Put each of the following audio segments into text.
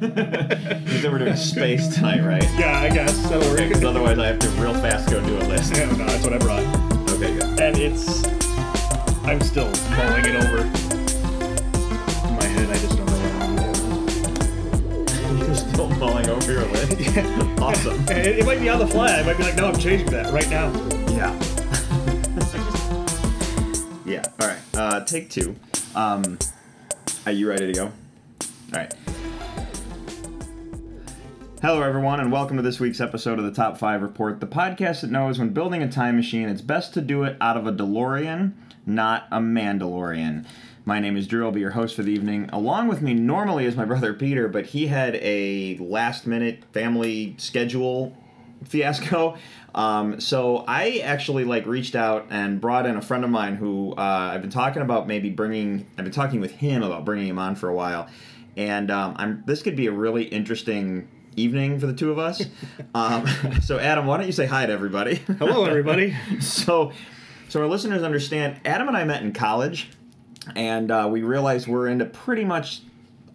Said we're doing space tonight, right? Yeah, I guess that'll work. Because otherwise, I have to real fast go do a list. Yeah, no, that's what I brought. Okay, good. And it's. I'm still mulling it over. In my head, I just don't know what I'm You're still mulling over your list. doing. Awesome. It, it might be on the fly. I might be like, no, I'm changing that right now. Yeah. yeah. All right. Uh, take two. Um, are you ready to go? All right. Hello, everyone, and welcome to this week's episode of the Top 5 Report, the podcast that knows when building a time machine, it's best to do it out of a DeLorean, not a Mandalorian. My name is Drew. I'll be your host for the evening. Along with me normally is my brother Peter, but he had a last minute family schedule fiasco. Um, so I actually like reached out and brought in a friend of mine who uh, I've been talking about maybe bringing. I've been talking with him about bringing him on for a while, and um, I'm this could be a really interesting evening for the two of us. um, so Adam, why don't you say hi to everybody? Hello, everybody. so, so our listeners understand. Adam and I met in college, and uh, we realized we're into pretty much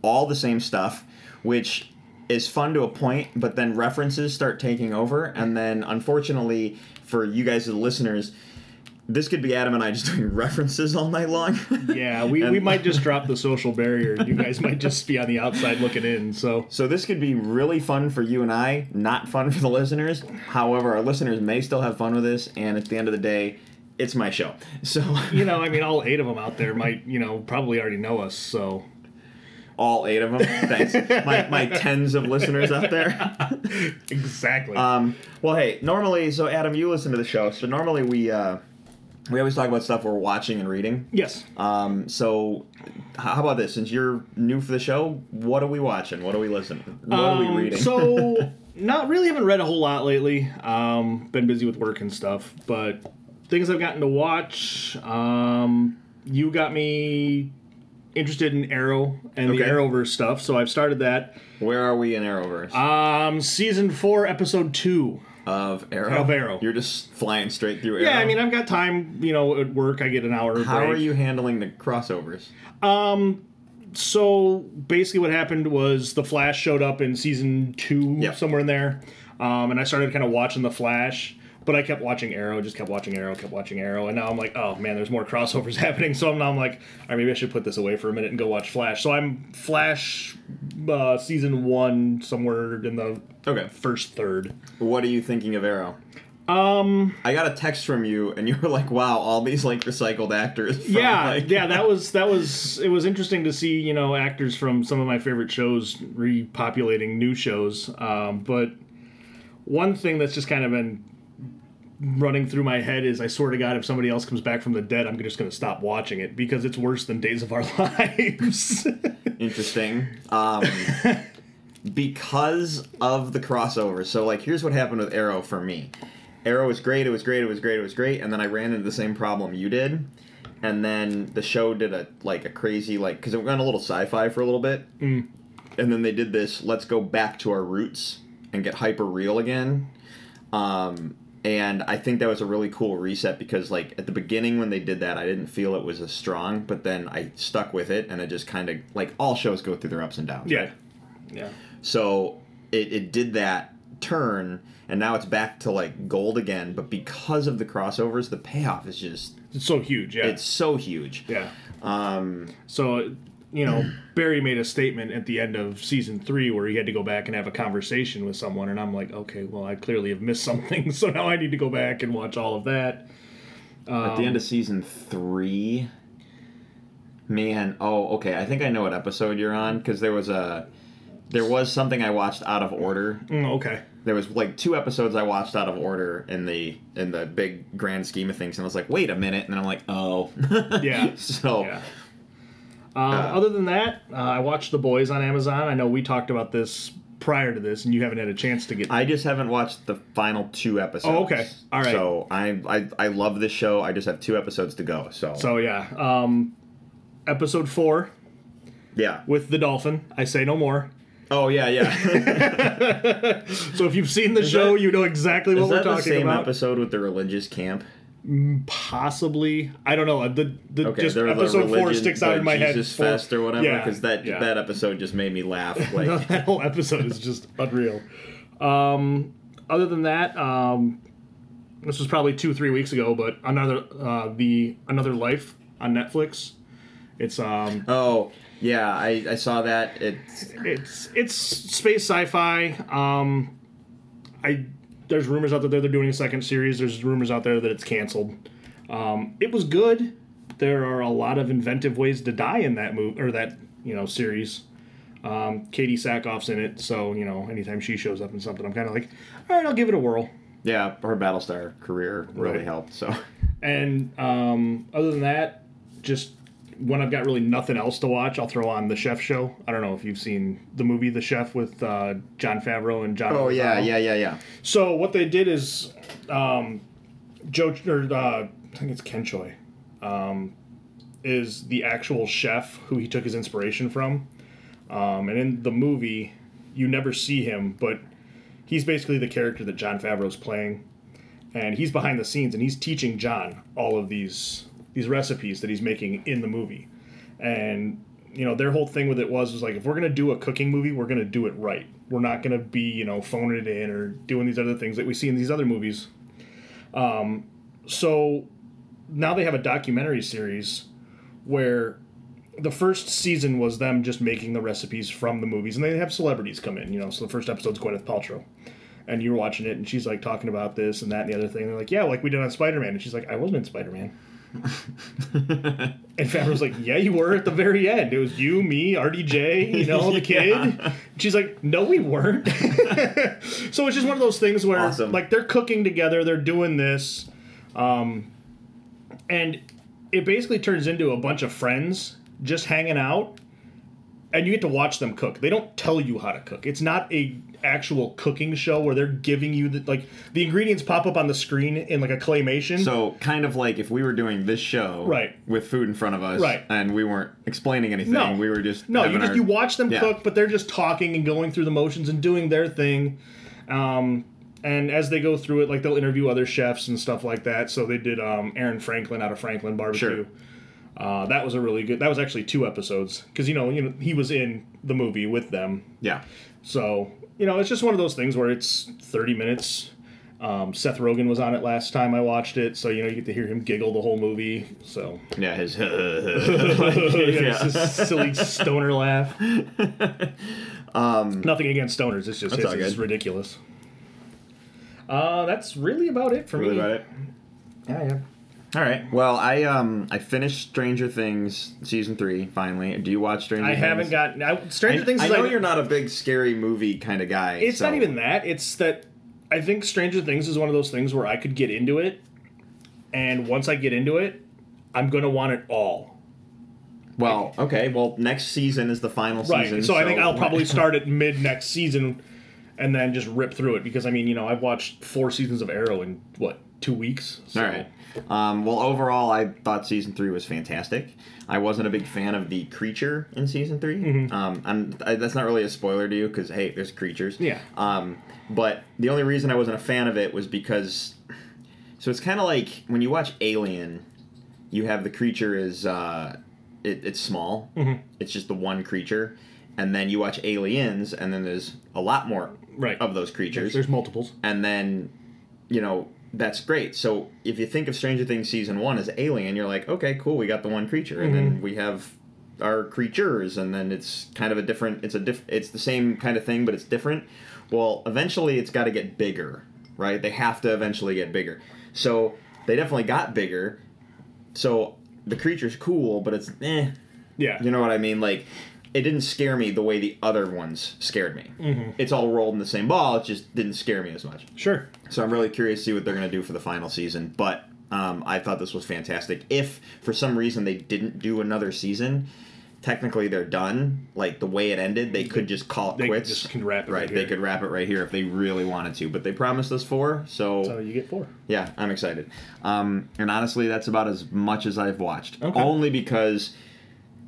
all the same stuff, which is fun to a point. But then references start taking over, and then unfortunately for you guys, the listeners. This could be Adam and I just doing references all night long. Yeah, we, we might just drop the social barrier. You guys might just be on the outside looking in. So So this could be really fun for you and I, not fun for the listeners. However, our listeners may still have fun with this, and at the end of the day, it's my show. So you know, I mean, all eight of them out there might, you know, probably already know us. So all eight of them. Thanks, my, my tens of listeners out there. exactly. Um, well, hey, normally, so Adam, you listen to the show. So normally we uh, we always talk about stuff we're watching and reading. yes. Um, so how about this? Since you're new for the show, what are we watching? What are we listening? What are we Um, reading? so, not really haven't read a whole lot lately. Um, been busy with work and stuff, but things I've gotten to watch. Um, you got me interested in Arrow and the Arrowverse stuff, so I've started that. Where are we in Arrowverse? Um, season four, episode two. Of Arrow. of Arrow. You're just flying straight through Arrow. Yeah, I mean, I've got time. You know, at work, I get an hour. how break. are you handling the crossovers? Um, So basically, what happened was the Flash showed up in season two, Yep. somewhere in there, um, and I started kind of watching the Flash. But I kept watching Arrow, just kept watching Arrow, kept watching Arrow, and now I'm like, oh man, there's more crossovers happening. So now I'm like, all right, maybe I should put this away for a minute and go watch Flash. So I'm Flash uh, season one, somewhere in the Okay. first third. What are you thinking of Arrow? Um, I got a text from you, and you were like, "Wow, all these like recycled actors." From, yeah, like, yeah, that was that was it was interesting to see you know actors from some of my favorite shows repopulating new shows. Um, but one thing that's just kind of been running through my head is I swear to God, if somebody else comes back from the dead, I'm just going to stop watching it because it's worse than Days of Our Lives. interesting. Um, because of the crossover. So, like, here's what happened with Arrow for me. Arrow was great. It was great. It was great. It was great. And then I ran into the same problem you did. And then the show did a like a crazy like because it went a little sci-fi for a little bit. And then they did this. Let's go back to our roots and get hyper real again. Um, and I think that was a really cool reset because like at the beginning when they did that, I didn't feel it was as strong. But then I stuck with it, and it just kind of like all shows go through their ups and downs. yeah, right? yeah. So it, it did that turn, and now it's back to like gold again. But because of the crossovers, the payoff is just It's so huge. Yeah, it's so huge. yeah. Um, So, you know, Barry made a statement at the end of season three where he had to go back and have a conversation with someone, and I'm like, okay, well, I clearly have missed something, so now I need to go back and watch all of that. at the end of season three, man, oh okay, I think I know what episode you're on because there was a there was something I watched out of order. Mm, okay. There was like two episodes I watched out of order in the in the big grand scheme of things, and I was like, wait a minute, and I'm like, oh, Yeah. so. Yeah. Um, other than that, uh, I watched The Boys on Amazon. I know we talked about this prior to this, and you haven't had a chance to get. I just haven't watched the final two episodes. Oh, okay. All right. So I, I I love this show. I just have two episodes to go. So, so yeah, um, episode four yeah. with the dolphin. I say no more. Oh yeah, yeah. So if you've seen the show, that- you know exactly what Is we're that the talking same about. episode with the religious camp? Possibly, I don't know. The the Okay, just they're the episode four sticks out in my head. Jesus for- Fest or whatever, Yeah, because that yeah. that episode just made me laugh. Like, that whole episode is just unreal. Um, other than that, um, this was probably two three weeks ago, but another uh, the another life on Netflix. It's um oh yeah, I, I saw that. It's it's it's space sci-fi. Um, I there's rumors out there that they're doing a second series. There's rumors out there that it's canceled. Um, it was good. There are a lot of inventive ways to die in that movie or that you know series. Um, Katee Sackhoff's in it, so you know anytime she shows up in something, I'm kind of like, all right, I'll give it a whirl. yeah, her Battlestar career really Right. helped. So And um, other than that, just when I've got really nothing else to watch, I'll throw on the Chef Show. I don't know if you've seen the movie The Chef with uh, Jon Favreau and John. oh yeah, yeah, yeah, yeah. So what they did is, um, Joe or uh, I think it's Ken Choi, um, is the actual chef who he took his inspiration from, um, and in the movie, you never see him, but he's basically the character that Jon Favreau's playing, and he's behind the scenes and he's teaching John all of these these recipes that he's making in the movie, and you know their whole thing with it was was like if we're gonna do a cooking movie, we're gonna do it right. We're not gonna be you know phoning it in or doing these other things that we see in these other movies. Um, so now they have a documentary series where the first season was them just making the recipes from the movies, and they have celebrities come in. You know, so the first episode's Gwyneth Paltrow, and you're watching it, and she's like talking about this and that and the other thing. And they're like, "Yeah, like we did on Spider Man," and she's like, "I wasn't in Spider Man." and Favreau's like, "Yeah, you were at the very end. It was you, me, RDJ, you know, the kid." Yeah. She's like, "No, we weren't." so it's just one of those things where, Awesome. like, they're cooking together, they're doing this, um, and it basically turns into a bunch of friends just hanging out and you get to watch them cook they don't tell you how to cook it's not a actual cooking show where they're giving you the like the ingredients pop up on the screen in like a claymation So kind of like if we were doing this show Right. with food in front of us, Right. and we weren't explaining anything. No. we were just no you just our- you watch them Yeah. cook but they're just talking and going through the motions and doing their thing um, and as they go through it like they'll interview other chefs and stuff like that so they did um, aaron franklin out of franklin barbecue Sure. Uh, that was a really good that was actually two episodes because you know you know he was in the movie with them Yeah, So, you know, it's just one of those things where it's 30 minutes. Um, Seth Rogen was on it last time I watched it, so, you know, you get to hear him giggle the whole movie. So, yeah, his it's yeah. a silly stoner laugh. Um, Nothing against stoners, it's just his is ridiculous. Uh, that's really about it for really me. about it. Yeah, yeah. All right. Well, I um I finished Stranger Things season three finally. Do you watch Stranger Things? I Things? haven't gotten. I, Stranger I, Things I know like, you're not a big scary movie kind of guy. It's so- not even that. It's that I think Stranger Things is one of those things where I could get into it, and once I get into it, I'm gonna want it all. Well, okay. Well, next season is the final Right. season. so, I think I'll probably start at mid next season, and then just rip through it because I mean, you know, I've watched four seasons of Arrow in what two weeks. So. All right. Um, well, overall, I thought season three was fantastic. I wasn't a big fan of the creature in season 3 Mm-hmm. Um, I'm, I, that's not really a spoiler to you because hey, there's creatures. Yeah. Um, but the only reason I wasn't a fan of it was because, so it's kind of like when you watch Alien, you have the creature is uh, it, it's small. Mm-hmm. It's just the one creature, and then you watch Aliens, and then there's a lot more Right. of those creatures There's multiples. and then you know that's great. So if you think of stranger things season one as alien you're like okay cool we got the one creature and then we have our creatures and then it's kind of a different it's a diff it's the same kind of thing but it's different. Well eventually it's got to get bigger right? They have to eventually get bigger. So they definitely got bigger. So the creature's cool but it's eh. Yeah. you know what I mean? Like, it didn't scare me the way the other ones scared me. Mm-hmm. It's all rolled in the same ball. It just didn't scare me as much. Sure. So I'm really curious to see what they're going to do for the final season. But um, I thought this was fantastic. If for some reason they didn't do another season, technically they're done. Like the way it ended, they could just call it They quits. just can wrap it right. right they could wrap it right here if they really wanted to. But they promised us four, so So you get four. yeah, I'm excited. Um, and honestly, that's about as much as I've watched. Okay. Only because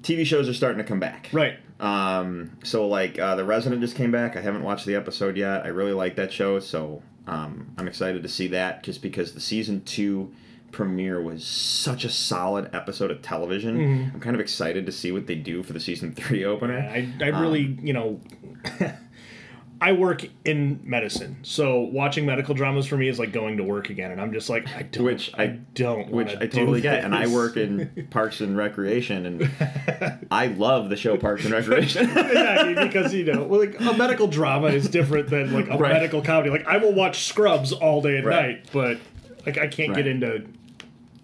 TV shows are starting to come back. Right. Um, so like uh, the Resident just came back. I haven't watched the episode yet. I really like that show, so um, I'm excited to see that. Just because the season two premiere was such a solid episode of television. Mm-hmm. I'm kind of excited to see what they do for the season three opener. I, I Um, really, you know, I work in medicine, so watching medical dramas for me is like going to work again, and I'm just like, I don't, Which I- don't, which I totally do get. And I work in Parks and Recreation, and I love the show Parks and Recreation. exactly because you know, well, like a medical drama is different than like a Right. medical comedy. Like I will watch Scrubs all day and Right. night, but like I can't Right. get into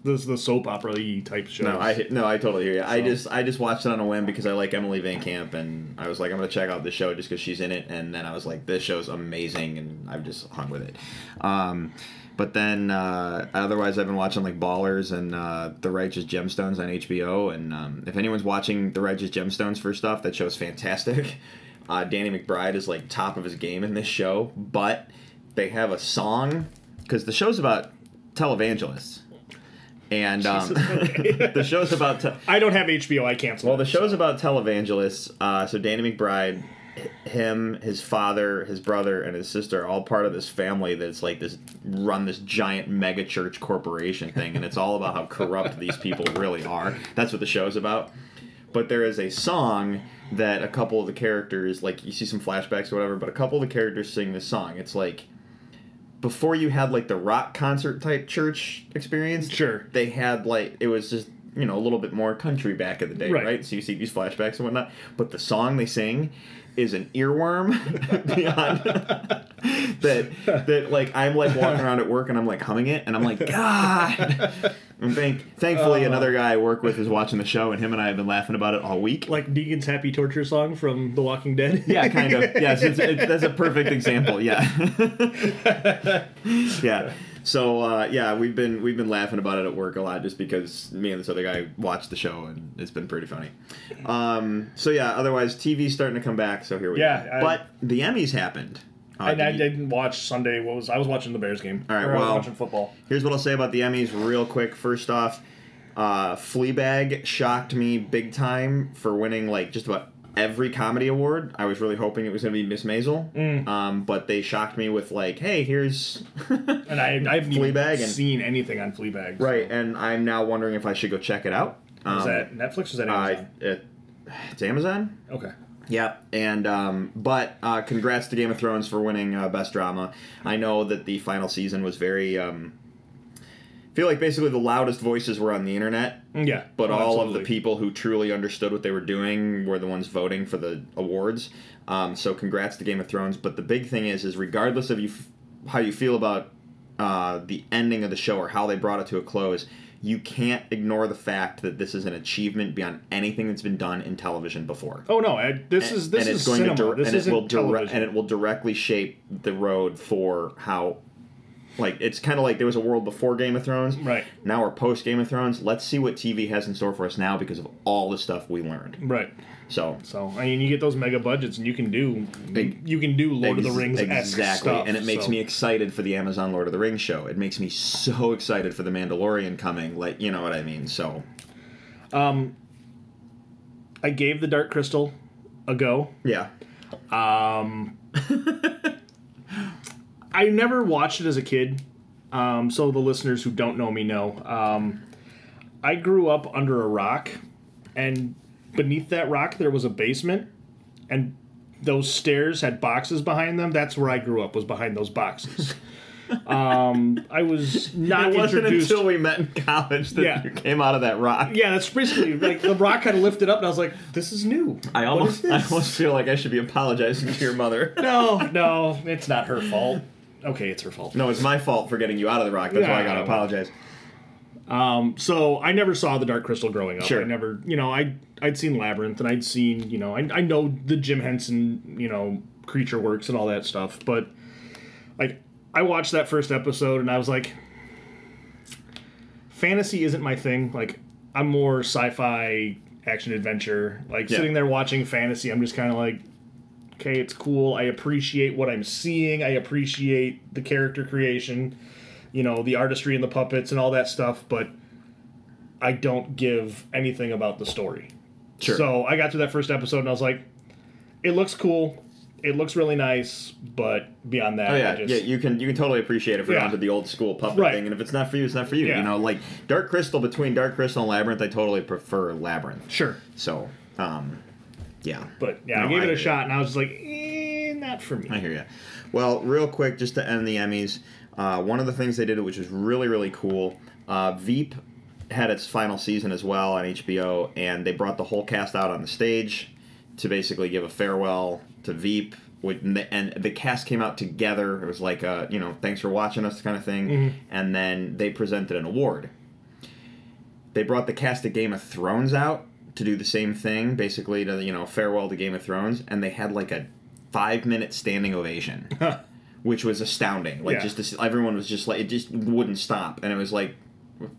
this the soap opera type show. no, I no, I totally hear you. I just I just watched it on a whim because I like Emily Van Camp, and I was like, I'm gonna check out this show just because she's in it, and then I was like, this show's amazing, and I've just hung with it. Um, but then uh, otherwise, I've been watching like Ballers and uh, The Righteous Gemstones on HBO, and um, if anyone's watching The Righteous Gemstones for stuff, that show's fantastic. Uh, Danny McBride is like top of his game in this show, but they have a song because the show's about televangelists. And um, the show's about te- I don't have HBO. I cancel. well, the show's so. about televangelists. Uh, so Danny McBride, him, his father, his brother, and his sister are all part of this family that's like this run this giant mega church corporation thing, and it's all about how corrupt these people really are. That's what the show's about. But there is a song that a couple of the characters, like you see some flashbacks or whatever, but a couple of the characters sing this song. It's like before you had like the rock concert type church experience. Sure. They had like it was just you know a little bit more country back in the day, Right. right? So you see these flashbacks and whatnot. But the song they sing is an earworm beyond that that like I'm like walking around at work and I'm like humming it and I'm like God. And thank thankfully Uh. another guy I work with is watching the show and him and I have been laughing about it all week. like Negan's happy torture song from The Walking Dead. Yeah, kind of. Yes, it's, it, that's a perfect example. Yeah, yeah. So uh, yeah, we've been we've been laughing about it at work a lot just because me and this other guy watched the show and it's been pretty funny. Um, so yeah, otherwise TV's starting to come back. So here we Yeah, go. I- but the Emmys happened. Uh, And I didn't watch Sunday. What was I was watching the Bears game? All right, Or I was well- watching football. Here's what I'll say about the Emmys real quick. First off, uh, Fleabag shocked me big time for winning like just about every comedy award. I was really hoping it was going to be Miss Maisel, Mm. um, but they shocked me with like, "Hey, here's." And I I haven't Fleabag and- seen anything on Fleabag. right, and I'm now wondering if I should go check it out. Um, Is that Netflix or is that Amazon? it, it's Amazon. okay. Yeah, and um, but uh, congrats to Game of Thrones for winning uh, best drama. I know that the final season was very. Um, I feel like basically the loudest voices were on the internet, Yeah. but Oh, all of the people who truly understood what they were doing were the ones voting for the awards. Um, so congrats to Game of Thrones. But the big thing is, is regardless of you f- how you feel about uh, the ending of the show or how they brought it to a close, you can't ignore the fact that this is an achievement beyond anything that's been done in television before Oh no! I, this is this and is going cinema. to dir- this and it will dire- and it will directly shape the road for how like it's kind of like there was a world before Game of Thrones Right. now we're post Game of Thrones let's see what TV has in store for us now because of all the stuff we learned right. So So I mean, you get those mega budgets, and you can do Big- you can do Lord of the Rings exactly stuff, and it makes so. me excited for the Amazon Lord of the Rings show it makes me so excited for the Mandalorian coming like you know what I mean so Um, I gave the Dark Crystal a go. yeah Um, I never watched it as a kid, um, so the listeners who don't know me know. Um, I grew up under a rock, and beneath that rock there was a basement, and those stairs had boxes behind them. That's where I grew up. Was behind those boxes. um, I was not it wasn't introduced. until we met in college that Yeah. you came out of that rock yeah, that's basically like the rock kind of lifted up, and I was like, "This is new." I What almost is I almost feel like I should be apologizing to your mother No, no, it's not her fault. Okay, it's her fault. No, it's my fault for getting you out of the rock. That's why I gotta Yeah. apologize. Um, so I never saw the Dark Crystal growing up. Sure. I never, you know, I I'd seen Labyrinth and I'd seen, you know, I, I know the Jim Henson, you know, creature works and all that stuff, but like I watched that first episode and I was like, fantasy isn't my thing. Like I'm more sci-fi action adventure. Like Yeah. sitting there watching fantasy, I'm just kind of like, okay, it's cool. I appreciate what I'm seeing. I appreciate the character creation, you know, the artistry and the puppets and all that stuff, but I don't give anything about the story. Sure. So I got to that first episode and I was like, it looks cool. it looks really nice, but beyond that, Oh yeah, I just, yeah. You can you can totally appreciate it for Yeah. onto the old school puppet Right. thing, and if it's not for you, it's not for you. Yeah. You know, like Dark Crystal between Dark Crystal and Labyrinth, I totally prefer Labyrinth. sure. So, um, yeah. But yeah, No, I gave I it a shot, and I was just like, eh, not for me. I hear you. Well, real quick, just to end the Emmys, uh, one of the things they did, which was really really cool, uh, Veep had its final season as well on HBO, and they brought the whole cast out on the stage to basically give a farewell to Veep. And, the, and the cast came out together. It was like a you know thanks for watching us kind of thing, and then they presented an award. They brought the cast of Game of Thrones out to do the same thing, basically to you know farewell to Game of Thrones, and they had like a five minute standing ovation, which was astounding. Like Yeah. just see, everyone was just like it just wouldn't stop, and it was like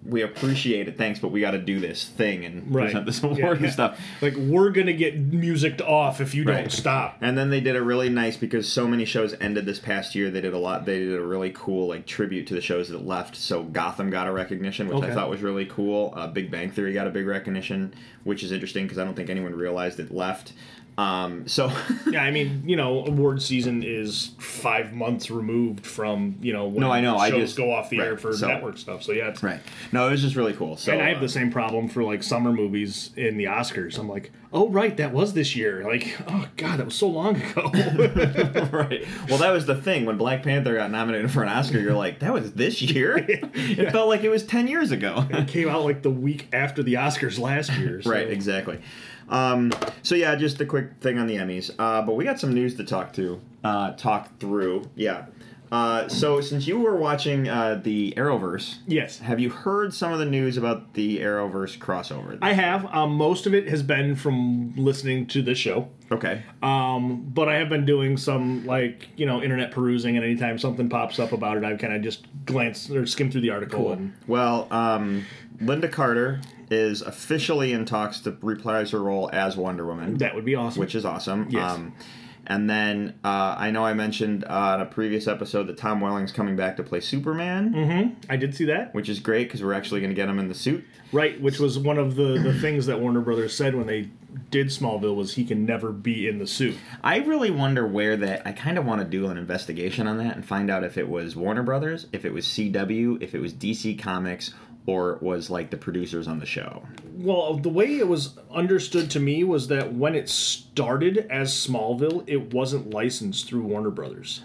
we appreciate it, thanks, but we got to do this thing and Right. present this award Yeah, and yeah. stuff. Like we're gonna get musicked off if you Right. don't stop. And then they did a really nice because so many shows ended this past year. They did a lot. They did a really cool like tribute to the shows that left. So Gotham got a recognition, which I thought was really cool. Uh, Big Bang Theory got a big recognition, which is interesting because I don't think anyone realized it left. Um, so Yeah, I mean, you know, award season is five months removed from you know when No, I know, I shows just- go off the right, air for so- network stuff. So yeah, it's, right, no, it was just really cool. So and I have uh, the same problem for like summer movies in the Oscars. I'm like, oh right, that was this year. Like, oh god, that was so long ago. right. Well, that was the thing when Black Panther got nominated for an Oscar. You're like, that was this year. It felt like it was ten years ago. it came out like the week after the Oscars last year. so- Right, exactly. Um, so yeah, just a quick thing on the Emmys. Uh, but we got some news to talk to, uh, talk through. Yeah. Uh, so since you were watching uh, the Arrowverse, Yes. have you heard some of the news about the Arrowverse crossover? I have. Um, most of it has been from listening to this show. okay. Um, but I have been doing some like you know internet perusing, and anytime something pops up about it, I kind of just glance or skim through the article. And Well, um, Lynda Carter is officially in talks to reprise her role as Wonder Woman. that would be awesome. which is awesome. Yes. Um, and then uh, I know I mentioned uh, in a previous episode that Tom Welling's coming back to play Superman, Mm-hmm. I did see that. which is great because we're actually going to get him in the suit. Right, which was one of the the things that Warner Brothers said when they did Smallville was he can never be in the suit. I really wonder where that. I kind of want to do an investigation on that and find out if it was Warner Brothers, if it was CW, if it was DC Comics, or it was like the producers on the show. Well, the way it was understood to me was that when it started as Smallville, it wasn't licensed through Warner Brothers.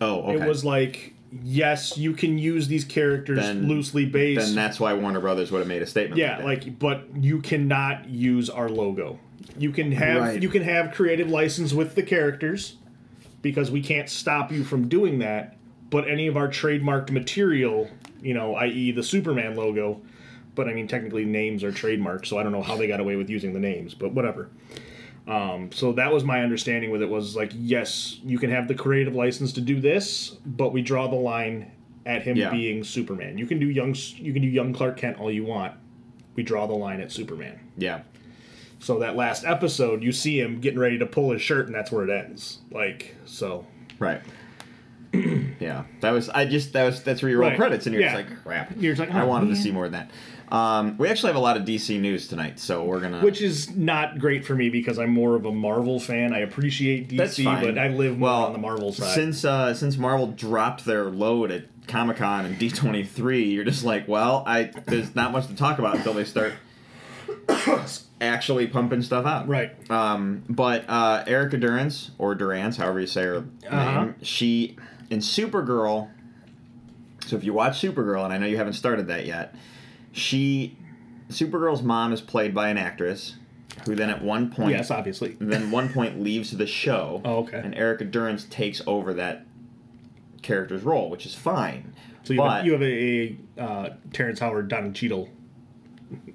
Oh, okay. It was like, yes, you can use these characters Then- loosely based. then that's why Warner Brothers would have made a statement. yeah, that. like, but you cannot use our logo. You can have Right. you can have creative license with the characters because we can't stop you from doing that. But any of our trademarked material, you know, i.e., the Superman logo, but I mean, technically names are trademarked, so I don't know how they got away with using the names, but whatever. Um, so that was my understanding with it was like, yes, you can have the creative license to do this, but we draw the line at him Yeah. being Superman. You can do young, you can do young Clark Kent all you want. We draw the line at Superman. yeah. So that last episode, you see him getting ready to pull his shirt, and that's where it ends. Like so. Right. yeah, that was. I just that was that's where you roll Right. credits, and you're Yeah. just like, crap. You're just like, I "Oh, wanted to see more of that. Um, we actually have a lot of DC news tonight, so we're gonna. Which is not great for me because I'm more of a Marvel fan. I appreciate DC, but I live more well on the Marvel side. Since uh, since Marvel dropped their load at Comic Con and D twenty three, you're just like, well, I there's not much to talk about until they start actually pumping stuff out. right. Um, but uh, Erica Durance or Durance, however you say her Uh-huh. name, she in Supergirl. So if you watch Supergirl, and I know you haven't started that yet, she Supergirl's mom is played by an actress who then at one point Yes, obviously. then one point leaves the show. Oh, okay. And Erica Durance takes over that character's role, which is fine. So you but have, a, you have a, a uh, Terrence Howard, Don Cheadle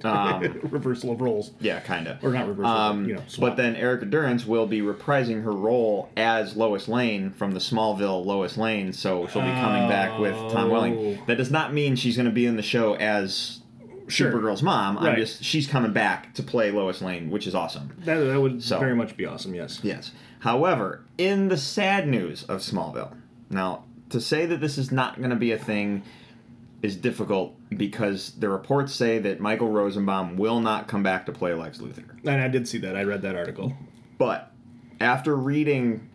um, reversal of roles, yeah, kind of. or not reversal, Um, but, you know. swap. but then Erica Durance will be reprising her role as Lois Lane from the Smallville Lois Lane, so she'll be coming back with Tom Welling. Oh. That does not mean she's going to be in the show as Sure. Supergirl's mom. I'm just she's coming back to play Lois Lane, which is awesome. that, that would So- very much be awesome. Yes. Yes. However, in the sad news of Smallville, now to say that this is not going to be a thing is difficult because the reports say that Michael Rosenbaum will not come back to play Lex Luthor. And I did see that. I read that article. But after reading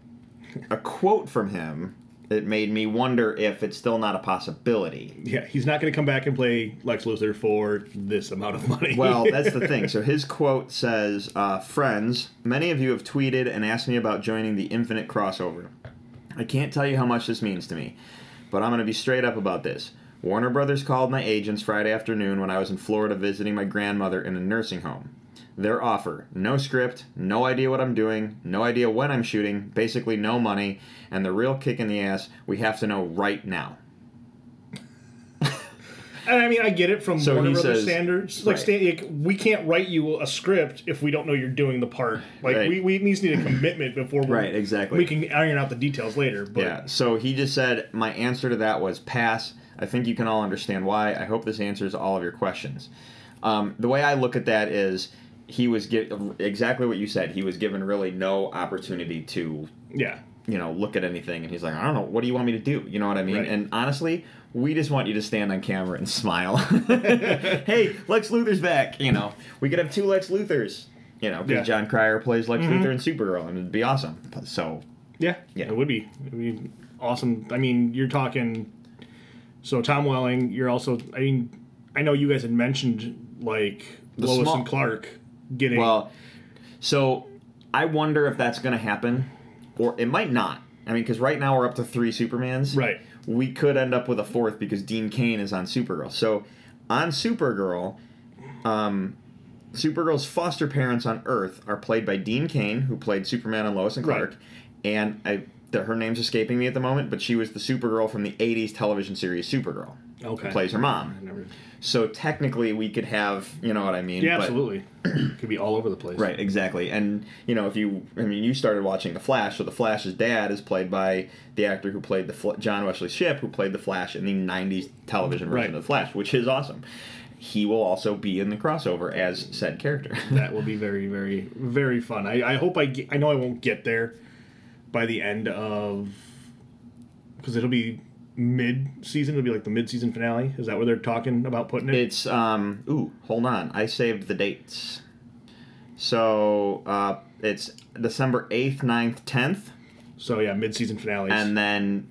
a quote from him it made me wonder if it's still not a possibility. Yeah, he's not going to come back and play Lex Luthor for this amount of money. Well, that's the thing. So his quote says, uh, "Friends, many of you have tweeted and asked me about joining the Infinite crossover. I can't tell you how much this means to me, but I'm going to be straight up about this." Warner Brothers called my agents Friday afternoon when I was in Florida visiting my grandmother in a nursing home. Their offer no script, no idea what I'm doing, no idea when I'm shooting, basically no money, and the real kick in the ass we have to know right now. And I mean, I get it from So Warner Brothers says- standards. Like, Right. sta- like, we can't write you a script if we don't know you're doing the part. Like, Right. we, we at least need a commitment before we, Right, exactly. we can iron out the details later. But Yeah, so he just said, My answer to that was pass. I think you can all understand why. I hope this answers all of your questions. Um, the way I look at that is he was gi- exactly what you said. He was given really no opportunity to, yeah, you know, look at anything. And he's like, I don't know, what do you want me to do? You know what I mean? Right. And honestly, we just want you to stand on camera and smile. hey, Lex Luthor's back. You know, we could have two Lex Luthors. You know, because Yeah. Jon Cryer plays Lex Luthor and Supergirl, and it'd be awesome. So yeah, Yeah. It would be. It would be awesome. I mean, you're talking. So Tom Welling, you're also. I mean, I know you guys had mentioned like The Lois small- and Clark getting. Well, so I wonder if that's going to happen, or it might not. I mean, because right now we're up to three Supermans. Right. We could end up with a fourth because Dean Cain is on Supergirl. So on Supergirl, um, Supergirl's foster parents on Earth are played by Dean Cain, who played Superman and Lois and Right. Clark, and I. The, her name's escaping me at the moment, but she was the Supergirl from the '80s television series Supergirl. Okay. Who plays her mom. Never- So technically, we could have, you know what I mean? Yeah, but- absolutely. Could be all over the place. Right, exactly. And you know, if you, I mean, you started watching The Flash, so The Flash's dad is played by the actor who played the Fl- John Wesley Shipp, who played the Flash in the '90s television version Right. of The Flash, which is awesome. He will also be in the crossover as said character. that will be very, very, very fun. I, I hope I get, I know I won't get there by the end of because it'll be mid season. It'll be like the mid season finale. Is that where they're talking about putting it? it's um, ooh, hold on, I saved the dates. So uh, it's December eighth, 9th, tenth. so yeah, mid season finales. and then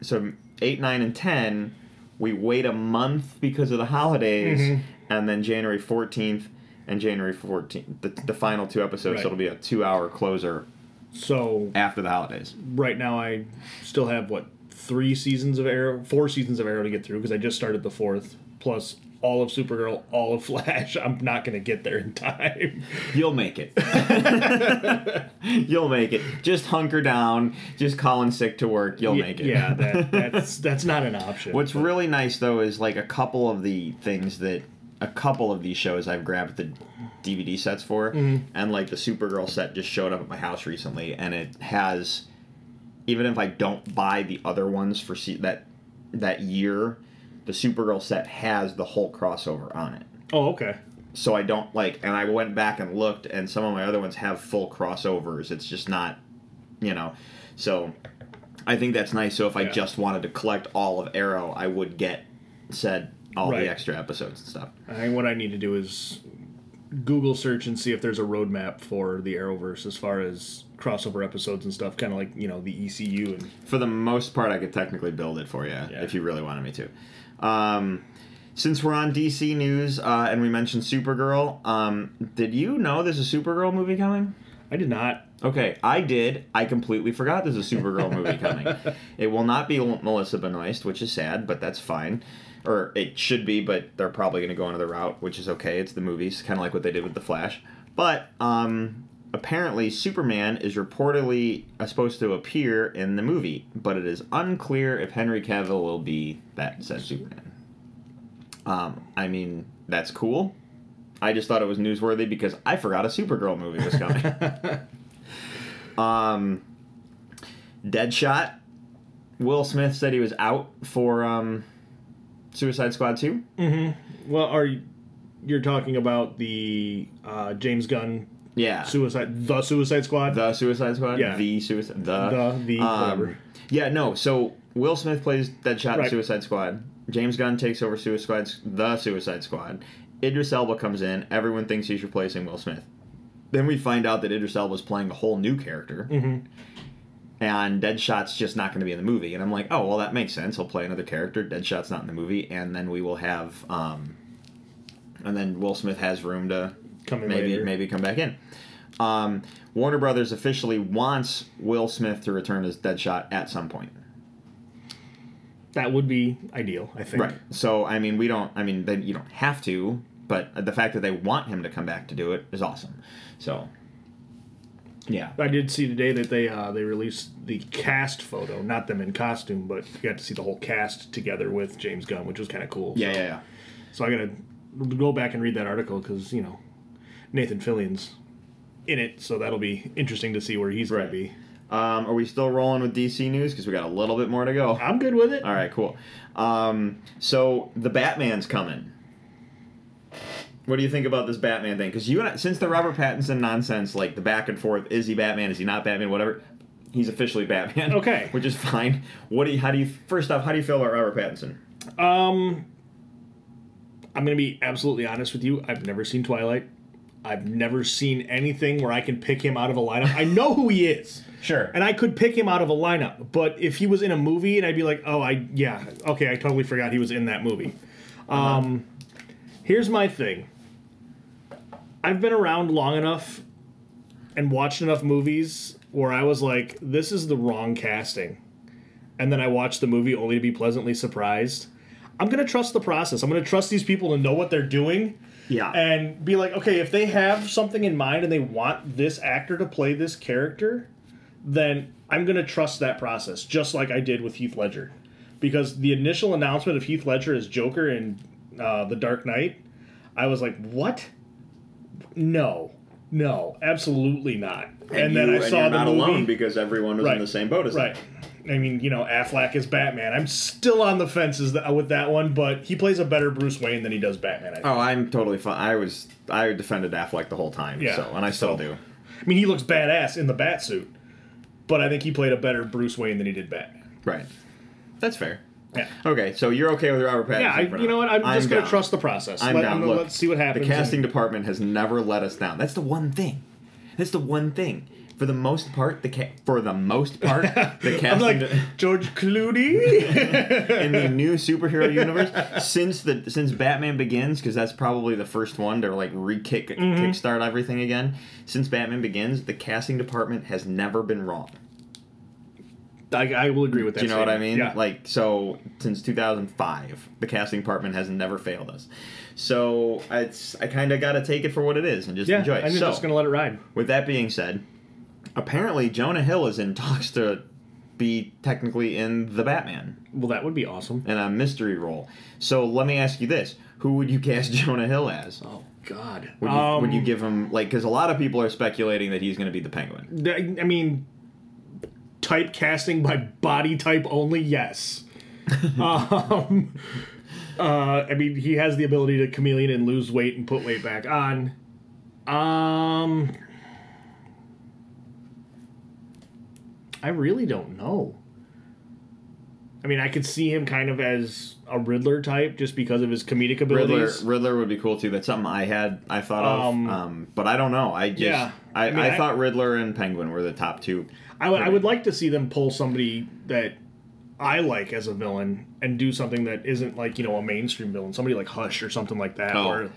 so eight, nine, and ten, we wait a month because of the holidays, Mhm. and then January fourteenth and January fourteenth, the, the final two episodes. Right. So it'll be a two-hour closer so after the holidays. right now I still have what three seasons of Arrow, four seasons of Arrow to get through because I just started the fourth plus all of Supergirl, all of Flash. I'm not gonna get there in time. You'll make it. You'll make it. Just hunker down. Just call in sick to work. You'll make it. yeah, that, that's that's not an option. What's but- really nice though is like a couple of the things that a couple of these shows I've grabbed the DVD sets for, Mm-hmm. and like the Supergirl set just showed up at my house recently, and it has, even if I don't buy the other ones for se- that that year, the Supergirl set has the whole crossover on it. Oh, okay. So I don't like, and I went back and looked, and some of my other ones have full crossovers. It's just not, you know, so I think that's nice. So if I just wanted to collect all of Arrow, I would get said all Right. the extra episodes and stuff. I think what I need to do is Google search and see if there's a roadmap for the Arrowverse as far as crossover episodes and stuff, kind of like you know the ECU and For the most part, I could technically build it for you Yeah. if you really wanted me to. Um, since we're on DC news uh, and we mentioned Supergirl, um, did you know there's a Supergirl movie coming? I did not. Okay, I did. I completely forgot there's a Supergirl movie coming. It will not be Melissa Benoist, which is sad, but that's fine. Or it should be, but they're probably going to go another route, which is okay. It's the movies, kind of like what they did with The Flash. But um, apparently, Superman is reportedly uh, supposed to appear in the movie, but it is unclear if Henry Cavill will be that said Superman. Um, I mean, that's cool. I just thought it was newsworthy because I forgot a Supergirl movie was coming. Um, Deadshot. Will Smith said he was out for um, Suicide Squad 2. Well, are you, you're talking about the uh, James Gunn Yeah. Suicide the Suicide Squad? the Suicide Squad? Yeah. The Suicide. The. the the um, yeah, no. So Will Smith plays Deadshot in Right. Suicide Squad. James Gunn takes over Suicide the Suicide Squad. Idris Elba comes in. Everyone thinks he's replacing Will Smith. Then we find out that Idris Elba is playing a whole new character. Mhm. And Deadshot's just not going to be in the movie. And I'm like, oh well, that makes sense. He'll play another character. Deadshot's not in the movie, and then we will have, um, and then Will Smith has room to Come in maybe later. maybe come back in. Um, Warner Brothers officially wants Will Smith to return as Deadshot at some point. That would be ideal, I think. Right. So I mean, we don't. I mean, they, you don't have to, but the fact that they want him to come back to do it is awesome. So, yeah. I did see today that they uh, they released the cast photo, not them in costume, but you got to see the whole cast together with James Gunn, which was kind of cool. Yeah, so, yeah, yeah. So I gotta go back and read that article because you know Nathan Fillion's in it, so that'll be interesting to see where he's Right. gonna be. Um, are we still rolling with DC news? Because we got a little bit more to go. I'm good with it. All right, cool. Um, so the Batman's coming. What do you think about this Batman thing? Because you and I, since the Robert Pattinson nonsense, like the back and forth, is he Batman? Is he not Batman? Whatever. He's officially Batman. Okay. which is fine. What do you? How do you? First off, how do you feel about Robert Pattinson? Um, I'm gonna be absolutely honest with you. I've never seen Twilight. I've never seen anything where I can pick him out of a lineup. I know who he is. Sure. And I could pick him out of a lineup, but if he was in a movie and I'd be like, oh, I, yeah, okay, I totally forgot he was in that movie. Um, here's my thing I've been around long enough and watched enough movies where I was like, this is the wrong casting. And then I watched the movie only to be pleasantly surprised. I'm going to trust the process. I'm going to trust these people to know what they're doing yeah. and be like, okay, if they have something in mind and they want this actor to play this character, then I'm going to trust that process, just like I did with Heath Ledger. Because the initial announcement of Heath Ledger as Joker in uh, The Dark Knight, I was like, what? No, no, absolutely not. And, then you- I saw you're the not movie. alone because everyone was in the same boat as him. Right. I mean, you know, Affleck is Batman. I'm still on the fences with that one, but he plays a better Bruce Wayne than he does Batman. I think. Oh, I'm totally fine. I was I defended Affleck the whole time. Yeah. So and I still So- do. I mean, he looks badass in the bat suit, but I think he played a better Bruce Wayne than he did Batman. Right. That's fair. Yeah. Okay, so you're okay with Robert Pattinson? Yeah, I, you know what? I'm, just going to trust the process. I'm Let, down. I'm Look, let's see what happens. The casting and- department has never let us down. That's the one thing. That's the one thing. For the most part, the ca- for the most part, the I'm casting like de- George Clooney. in the new superhero universe since the since Batman Begins, because that's probably the first one to like re-kick Mm-hmm. kickstart everything again. Since Batman Begins, the casting department has never been wrong. I, I will agree with that. Do you know what I mean? Yeah. Like so, since 2005, the casting department has never failed us. So it's I kind of got to take it for what it is and just yeah, enjoy it. I'm so, just going to let it ride. with that being said, apparently Jonah Hill is in talks to be technically in the Batman Well, that would be awesome. in a mystery role. So let me ask you this: Who would you cast Jonah Hill as? Oh God. Would you, um, would you give him like? Because a lot of people are speculating that he's going to be the Penguin. I mean, typecasting by body type only. Yes. um, uh, I mean, he has the ability to chameleon and lose weight and put weight back on. Um, I really don't know. I mean, I could see him kind of as a Riddler type just because of his comedic abilities. Riddler Riddler would be cool too. That's something I had I thought Um, of, um, but I don't know. I just Yeah. I, I mean, I, I- thought Riddler and Penguin were the top two. I would- I would like to see them pull somebody that I like as a villain and do something that isn't like you know a mainstream villain, somebody like Hush or something like that. Oh. Or,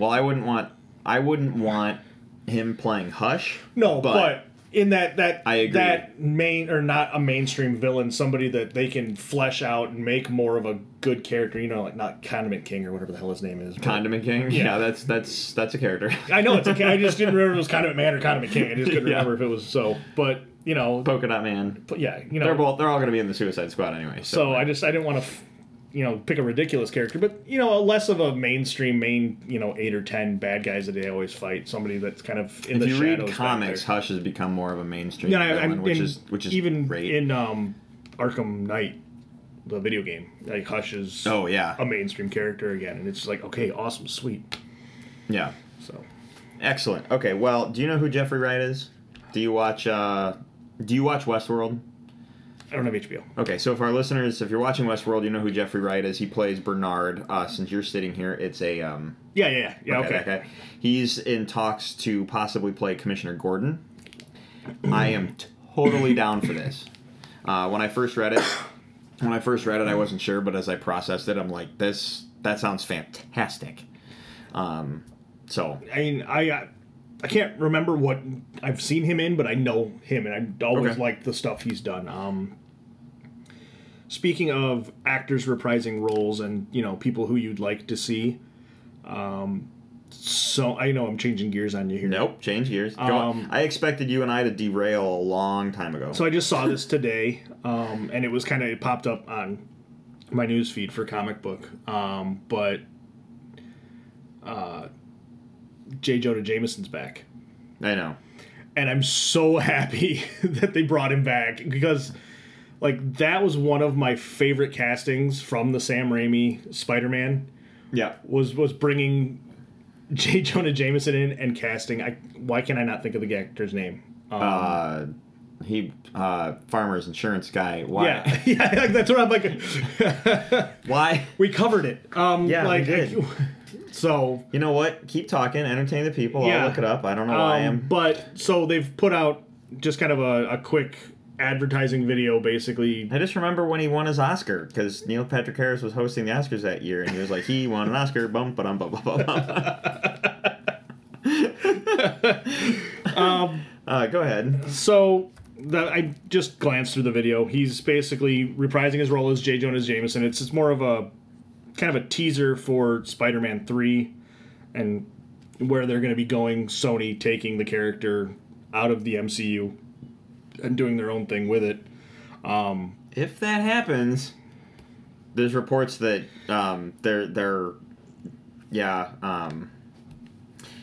Well, I wouldn't want I wouldn't want him playing Hush. no, but, in that that I agree. that main or not a mainstream villain, somebody that they can flesh out and make more of a good character. You know, like not Condiment King or whatever the hell his name is. Condiment King. Yeah. Yeah, that's that's that's a character. I know it's okay. I just didn't remember if it was Condiment Man or Condiment King. I just couldn't Yeah. remember if it was so. But you know, Polka Dot Man. yeah, you know, They're both. They're all going to be in the Suicide Squad anyway. So, So I just I didn't want to, you know, pick a ridiculous character, but you know, less of a mainstream main, you know, eight or ten bad guys that they always fight. Somebody that's kind of in if the you shadows. read comics. Hush has become more of a mainstream yeah, villain, I'm, which in- is which is even great. in um, Arkham Knight, the video game. Like Hush is oh yeah, a mainstream character again, and it's like okay, awesome, sweet. yeah, So excellent. Okay, well, do you know who Jeffrey Wright is? Do you watch? uh Do you watch Westworld? I don't have HBO. Okay, so for our listeners, if you're watching Westworld, you know who Jeffrey Wright is. He plays Bernard. Uh, since you're sitting here, it's a um, Yeah, yeah, yeah. yeah okay. guy. He's in talks to possibly play Commissioner Gordon. I am totally down for this. Uh, when I first read it, when I first read it, I wasn't sure, but as I processed it, I'm like, this that sounds fantastic. Um, so I mean, I uh, I can't remember what I've seen him in, but I know him, and I always Okay. liked the stuff he's done. Um, speaking of actors reprising roles and you know people who you'd like to see, um, so I know I'm changing gears on you here. nope, change gears. Um, I expected you and I to derail a long time ago. So I just saw this today, um, and it was kind of it popped up on my news feed for comic book. Um, but uh, J. Jonah Jameson's back, I know. and I'm so happy that they brought him back because, like, that was one of my favorite castings from the Sam Raimi Spider-Man. Yeah. Was was bringing J. Jonah Jameson in and casting. I why can I not think of the actor's name? Um, Uh, he uh, farmers insurance guy. Why? yeah, yeah, that's what I'm like. Why? we covered it. Um, Yeah, we like, did. So, You know what? Keep talking. Entertain the people. Yeah. I'll look it up. I don't know why I um, am. but so they've put out just kind of a, a quick advertising video, basically. I just remember when he won his Oscar because Neil Patrick Harris was hosting the Oscars that year, and he was like, "He won an Oscar." Bum ba dum bum bum bum. Um, Uh, go ahead. So the, I just glanced through the video. He's basically reprising his role as J. Jonah Jameson. It's it's more of a kind of a teaser for Spider-Man Three, and where they're going to be going. Sony taking the character out of the MCU and doing their own thing with it. If that happens, there's reports that um, they're they're yeah. Um,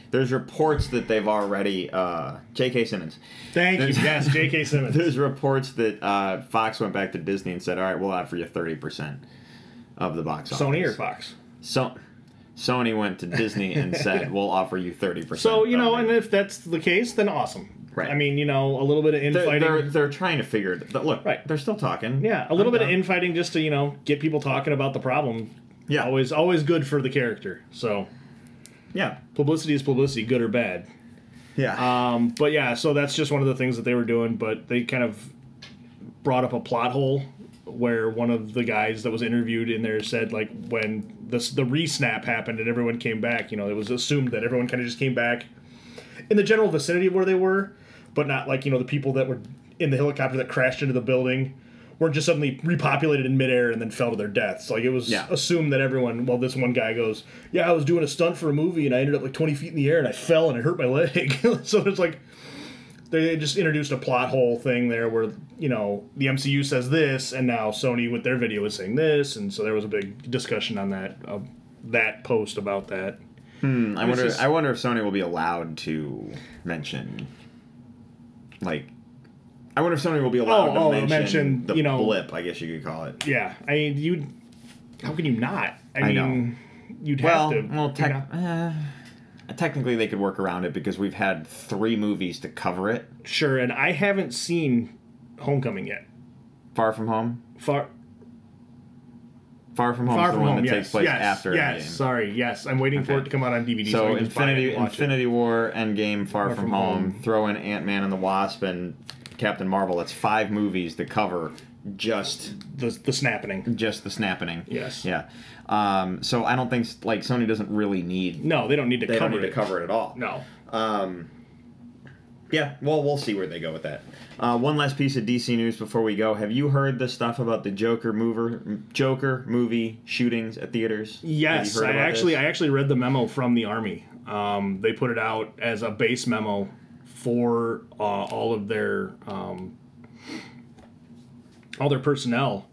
there's reports that they've already uh, J.K. Simmons. Thank you. Yes, J.K. Simmons. There's reports that uh, Fox went back to Disney and said, "All right, we'll offer you thirty percent of the box office." Sony or Fox? So, Sony went to Disney and said, "We'll offer you thirty percent." So you know, and if that's the case, then awesome. Right. I mean, you know, a little bit of they're, infighting. they're they're trying to figure it. Look, Right. They're still talking. yeah, a little I'm bit of infighting just to you know get people talking about the problem. Yeah. always always good for the character. So Yeah. publicity is publicity, good or bad. Yeah. Um, but yeah, so that's just one of the things that they were doing. But they kind of brought up a plot hole where one of the guys that was interviewed in there said like when this the re-snap happened and everyone came back, you know, it was assumed that everyone kind of just came back in the general vicinity of where they were, but not like you know the people that were in the helicopter that crashed into the building weren't just suddenly repopulated in midair and then fell to their deaths. Like it was Yeah. assumed that everyone. Well, this one guy goes, "Yeah, I was doing a stunt for a movie and I ended up like twenty feet in the air and I fell and I hurt my leg." so it's like they just introduced a plot hole thing there where you know the MCU says this and now Sony with their video is saying this, and so there was a big discussion on that uh, that post about that. Hmm, I wonder. just- I wonder if Sony will be allowed to mention, like, I wonder if Sony will be allowed Oh, oh, to mention, mention, the you know- blip. I guess you could call it. Yeah, I mean, you. How can you not? I, I mean, you'd Well, have to. well, you know? uh, technically they could work around it because we've had three movies to cover it. Sure, and I haven't seen Homecoming yet. Far from Home. Far, Far from Home far is the from one home. that yes, takes place yes, after Yes, Endgame. sorry. Yes, I'm waiting for it to come out on DVD. So I can just buy it Infinity and watch it. Infinity War, Endgame, Far, from, from Home, Home. throw in Ant Man and the Wasp and Captain Marvel. That's five movies to cover just the the snapping. just the snapping. Yes. Yeah. Um, so I don't think like Sony doesn't really need No, they don't need to they cover don't need it. to cover it at all. No. Um, yeah, well, we'll see where they go with that. Uh, one last piece of DC news before we go. Have you heard the stuff about the Joker mover, Joker movie shootings at theaters? Yes, I actually this? I actually read the memo from the army. Um, they put it out as a base memo for uh, all of their um, all their personnel,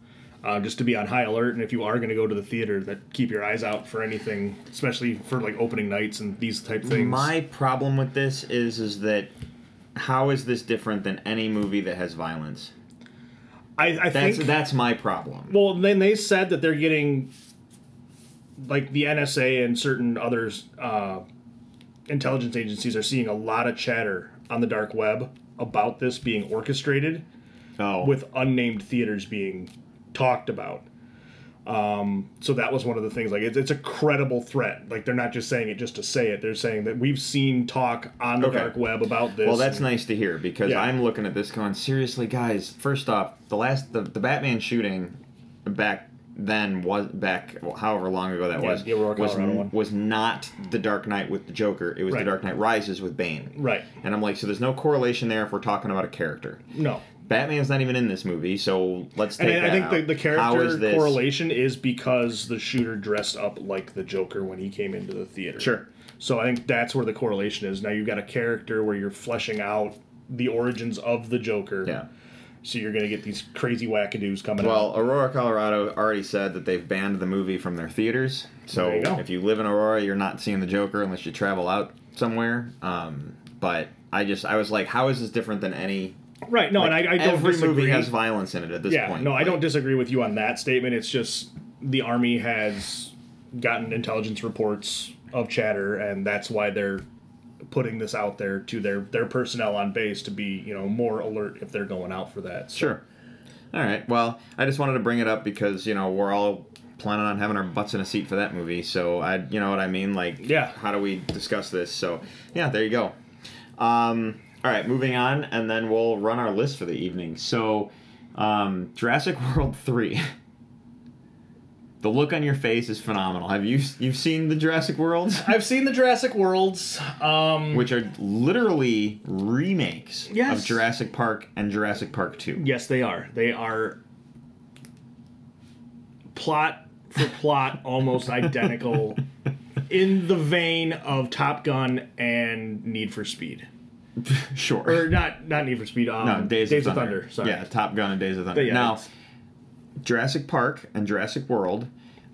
uh, just to be on high alert. And if you are going to go to the theater, that keep your eyes out for anything, especially for like opening nights and these type things. My problem with this is is that how is this different than any movie that has violence? I, I That's think that's my problem. Well, then they said that they're getting, like the NSA and certain others, uh, intelligence agencies are seeing a lot of chatter on the dark web about this being orchestrated Oh, with unnamed theaters being talked about. Um, so that was one of the things. Like it's, it's a credible threat. Like they're not just saying it just to say it. They're saying that we've seen talk on the Okay. dark web about this. Well, that's nice to hear because Yeah. I'm looking at this going seriously, guys. First off, the last the, the Batman shooting back then was back however long ago that Yeah, was Aurora, was one. was not the Dark Knight with the Joker. It was Right. the Dark Knight Rises with Bane. right. And I'm like, so there's no correlation there if we're talking about a character. No. Batman's not even in this movie, so let's take And I, I think the, the is character this- correlation is because the shooter dressed up like the Joker when he came into the theater. Sure. So I think that's where the correlation is. Now you've got a character where you're fleshing out the origins of the Joker. Yeah. So you're going to get these crazy wackadoos coming Well, out. Aurora, Colorado already said that they've banned the movie from their theaters. So you if you live in Aurora, you're not seeing the Joker unless you travel out somewhere. Um, but I just, I was like, how is this different than any? Right. No, like, and I, I don't every disagree. movie has violence in it at this yeah, point. no, I don't disagree with you on that statement. It's just the army has gotten intelligence reports of chatter, and that's why they're putting this out there to their their personnel on base to be you know more alert if they're going out for that. So, Sure. All right. Well, I just wanted to bring it up because you know we're all planning on having our butts in a seat for that movie. So I, you know what I mean? Like, Yeah. How do we discuss this? So yeah, there you go. Um, all right, moving on, and then we'll run our list for the evening. So, um, Jurassic World three. The look on your face is phenomenal. Have you you've seen the Jurassic Worlds, I've seen the Jurassic Worlds. Um, which are literally remakes Yes. of Jurassic Park and Jurassic Park two? yes, they are. They are plot for plot almost identical, in the vein of Top Gun and Need for Speed. Sure. or not not Need for Speed. Um, No, Days, of, Thunder. Sorry. Yeah, Top Gun and Days of Thunder. yeah, now, it's- Jurassic Park and Jurassic World,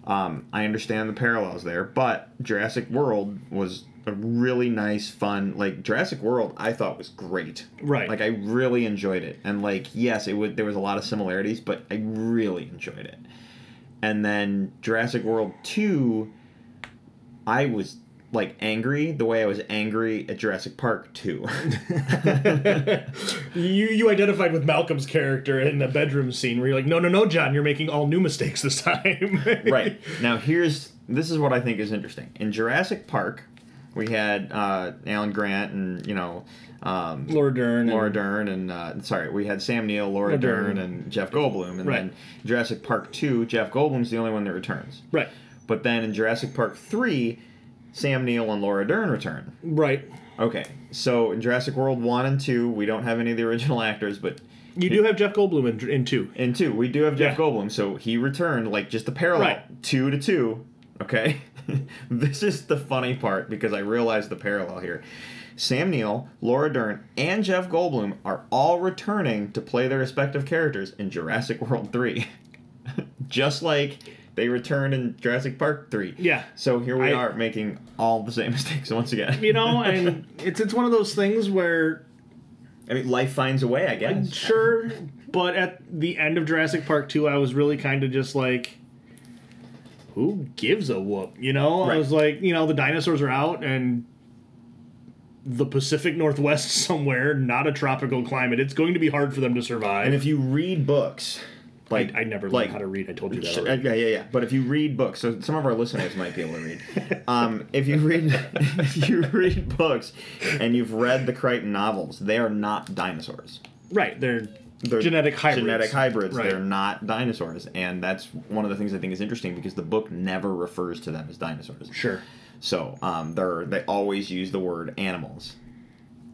um, I understand the parallels there, but Jurassic World was a really nice, fun. Like Jurassic World, I thought was great. Right. Like I really enjoyed it, and like yes, it would. There was a lot of similarities, but I really enjoyed it. And then Jurassic World Two, I was like angry the way I was angry at Jurassic Park Two. you you identified with Malcolm's character in the bedroom scene where you're like, no, no, no, John, you're making all new mistakes this time. right now here's this is what i think is interesting in jurassic park we had uh, alan grant and you know um, Laura Dern. laura and- dern and uh, sorry we had sam neill laura Laura dern Dern. and jeff goldblum and Right. then jurassic park 2 jeff goldblum's the only one that returns Right. but then in jurassic park 3 sam neill and laura dern return Right. okay so in jurassic world 1 and 2 we don't have any of the original actors but You do have Jeff Goldblum in, in two. in two, we do have Jeff Yeah. Goldblum, so he returned like just a parallel, Right. two to two. Okay, this is the funny part because I realized the parallel here. Sam Neill, Laura Dern, and Jeff Goldblum are all returning to play their respective characters in Jurassic World three, just like they return in Jurassic Park three. Yeah. So here we I- are making all the same mistakes once again. You know, and it's it's one of those things where I mean, life finds a way, I guess. sure, but at the end of Jurassic Park 2, I was really kind of just like, who gives a whoop? You know, I was like, you know, the dinosaurs are out and the Pacific Northwest somewhere, not a tropical climate. It's going to be hard for them to survive. And if you read books, like I never like learned how to read. I told you that. Sh- uh, already. Yeah, yeah, yeah. But if you read books, so some of our listeners might be able to read. Um, if you read, if you read books, and you've read the Crichton novels, they are not dinosaurs. Right, they're, They're genetic hybrids. Genetic hybrids. Right. They're not dinosaurs, and that's one of the things I think is interesting because the book never refers to them as dinosaurs. Sure. So um, they're they always use the word animals.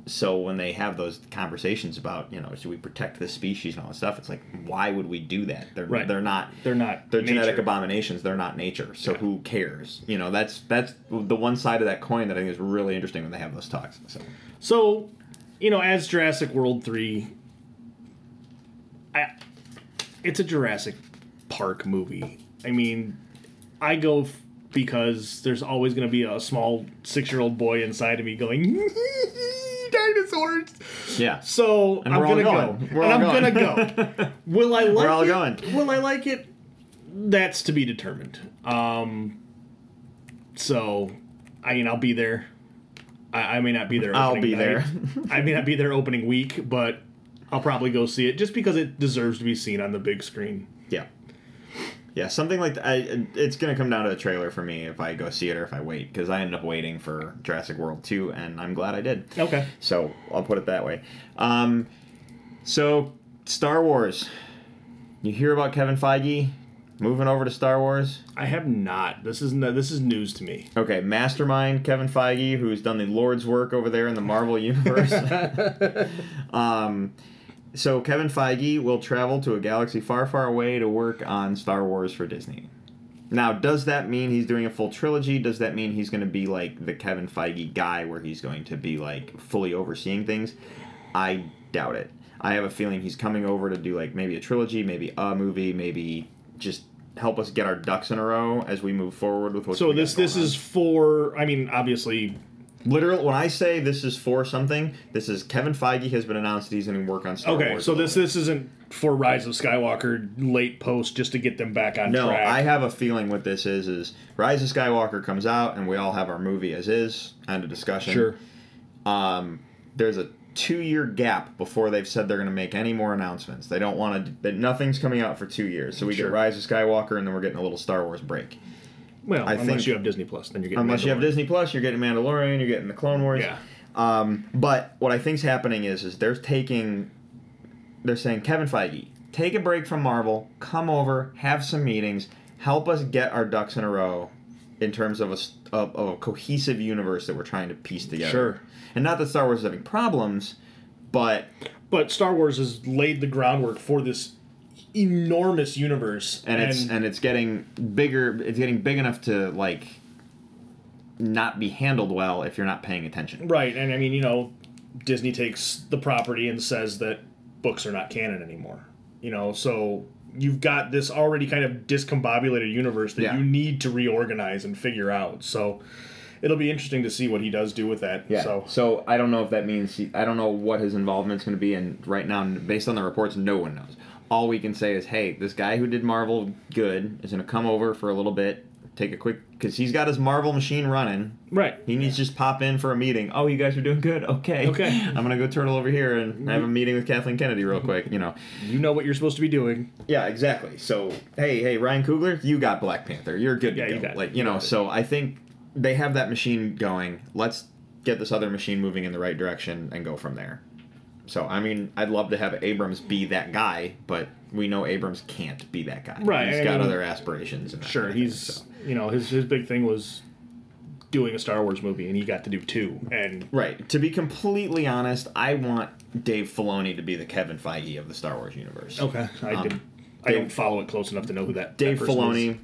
So when they have those conversations about you know should we protect this species and all that stuff, it's like why would we do that? They're Right. they're not They're not. they're genetic abominations. They're not nature. So Yeah. who cares? You know that's that's the one side of that coin that I think is really interesting when they have those talks. So So, you know, as Jurassic World 3, I, it's a Jurassic Park movie. I mean, I go f- because there's always going to be a small six year old boy inside of me going, dinosaurs. yeah, So I'm gonna going. go. We're and all I'm going. gonna go. Will I like all it? going. Will I like it? That's to be determined. Um, so, I mean, I'll be there. I, I may not be there. I'll be night. there. I may not be there opening week, but I'll probably go see it just because it deserves to be seen on the big screen. Yeah. Something like that. I, it's gonna come down to a trailer for me if I go see it or if I wait because I ended up waiting for Jurassic World two, and I'm glad I did. Okay. So I'll put it that way. Um, so Star Wars. You hear about Kevin Feige moving over to Star Wars? I have not. This is no, this is news to me. Okay, mastermind Kevin Feige, who's done the Lord's work over there in the Marvel universe. um, so Kevin Feige will travel to a galaxy far, far away to work on Star Wars for Disney. Now, does that mean he's doing a full trilogy? Does that mean he's going to be like the Kevin Feige guy, where he's going to be like fully overseeing things? I doubt it. I have a feeling he's coming over to do like maybe a trilogy, maybe a movie, maybe just help us get our ducks in a row as we move forward with what. So this this is for. I mean, obviously, literal. When I say this is for something, this is Kevin Feige has been announced that he's going to work on Star okay. Wars. So this this isn't for Rise of Skywalker late post just to get them back on No, track. I have a feeling what this is is Rise of Skywalker comes out and we all have our movie as is. End of discussion. sure. Um, there's a two year gap before they've said they're going to make any more announcements. They don't want to. Nothing's coming out for two years. So we Sure. get Rise of Skywalker and then we're getting a little Star Wars break. Well, I unless think- you have Disney Plus, then you're getting. Unless you have Disney Plus, you're getting Mandalorian, you're getting the Clone Wars. Yeah. Um, but what I think's happening is, is they're taking, they're saying Kevin Feige, take a break from Marvel, come over, have some meetings, help us get our ducks in a row, in terms of a of, of a cohesive universe that we're trying to piece together. Sure. And not that Star Wars is having problems, but But Star Wars has laid the groundwork for this enormous universe, and it's and it's getting bigger. It's getting big enough to like not be handled well if you're not paying attention. right. And I mean, you know, Disney takes the property and says that books are not canon anymore. You know, so you've got this already kind of discombobulated universe that Yeah. you need to reorganize and figure out. So it'll be interesting to see what he does do with that. Yeah. So So I don't know if that means he, I don't know what his involvement's going to be, and right now, based on the reports, no one knows. All we can say is, hey, this guy who did Marvel good is going to come over for a little bit, take a quick because he's got his Marvel machine running. right. He needs to just pop in for a meeting. Oh, you guys are doing good. Okay. Okay. I'm gonna go turtle over here and mm-hmm. have a meeting with Kathleen Kennedy real quick. You know. You know what you're supposed to be doing. Yeah, exactly. So, hey, hey, Ryan Coogler, you got Black Panther. You're good. Yeah, to you got like You you know. it. So I think they have that machine going. Let's get this other machine moving in the right direction and go from there. So I mean, I'd love to have Abrams be that guy, but we know Abrams can't be that guy. Right, He's I got mean, other aspirations. And Sure, kind of thing, he's so. you know his his big thing was doing a Star Wars movie, and he got to do two. And right. To be completely honest, I want Dave Filoni to be the Kevin Feige of the Star Wars universe. okay, I Um, did. I Dave- don't follow it close enough to know who that Dave that Filoni. is.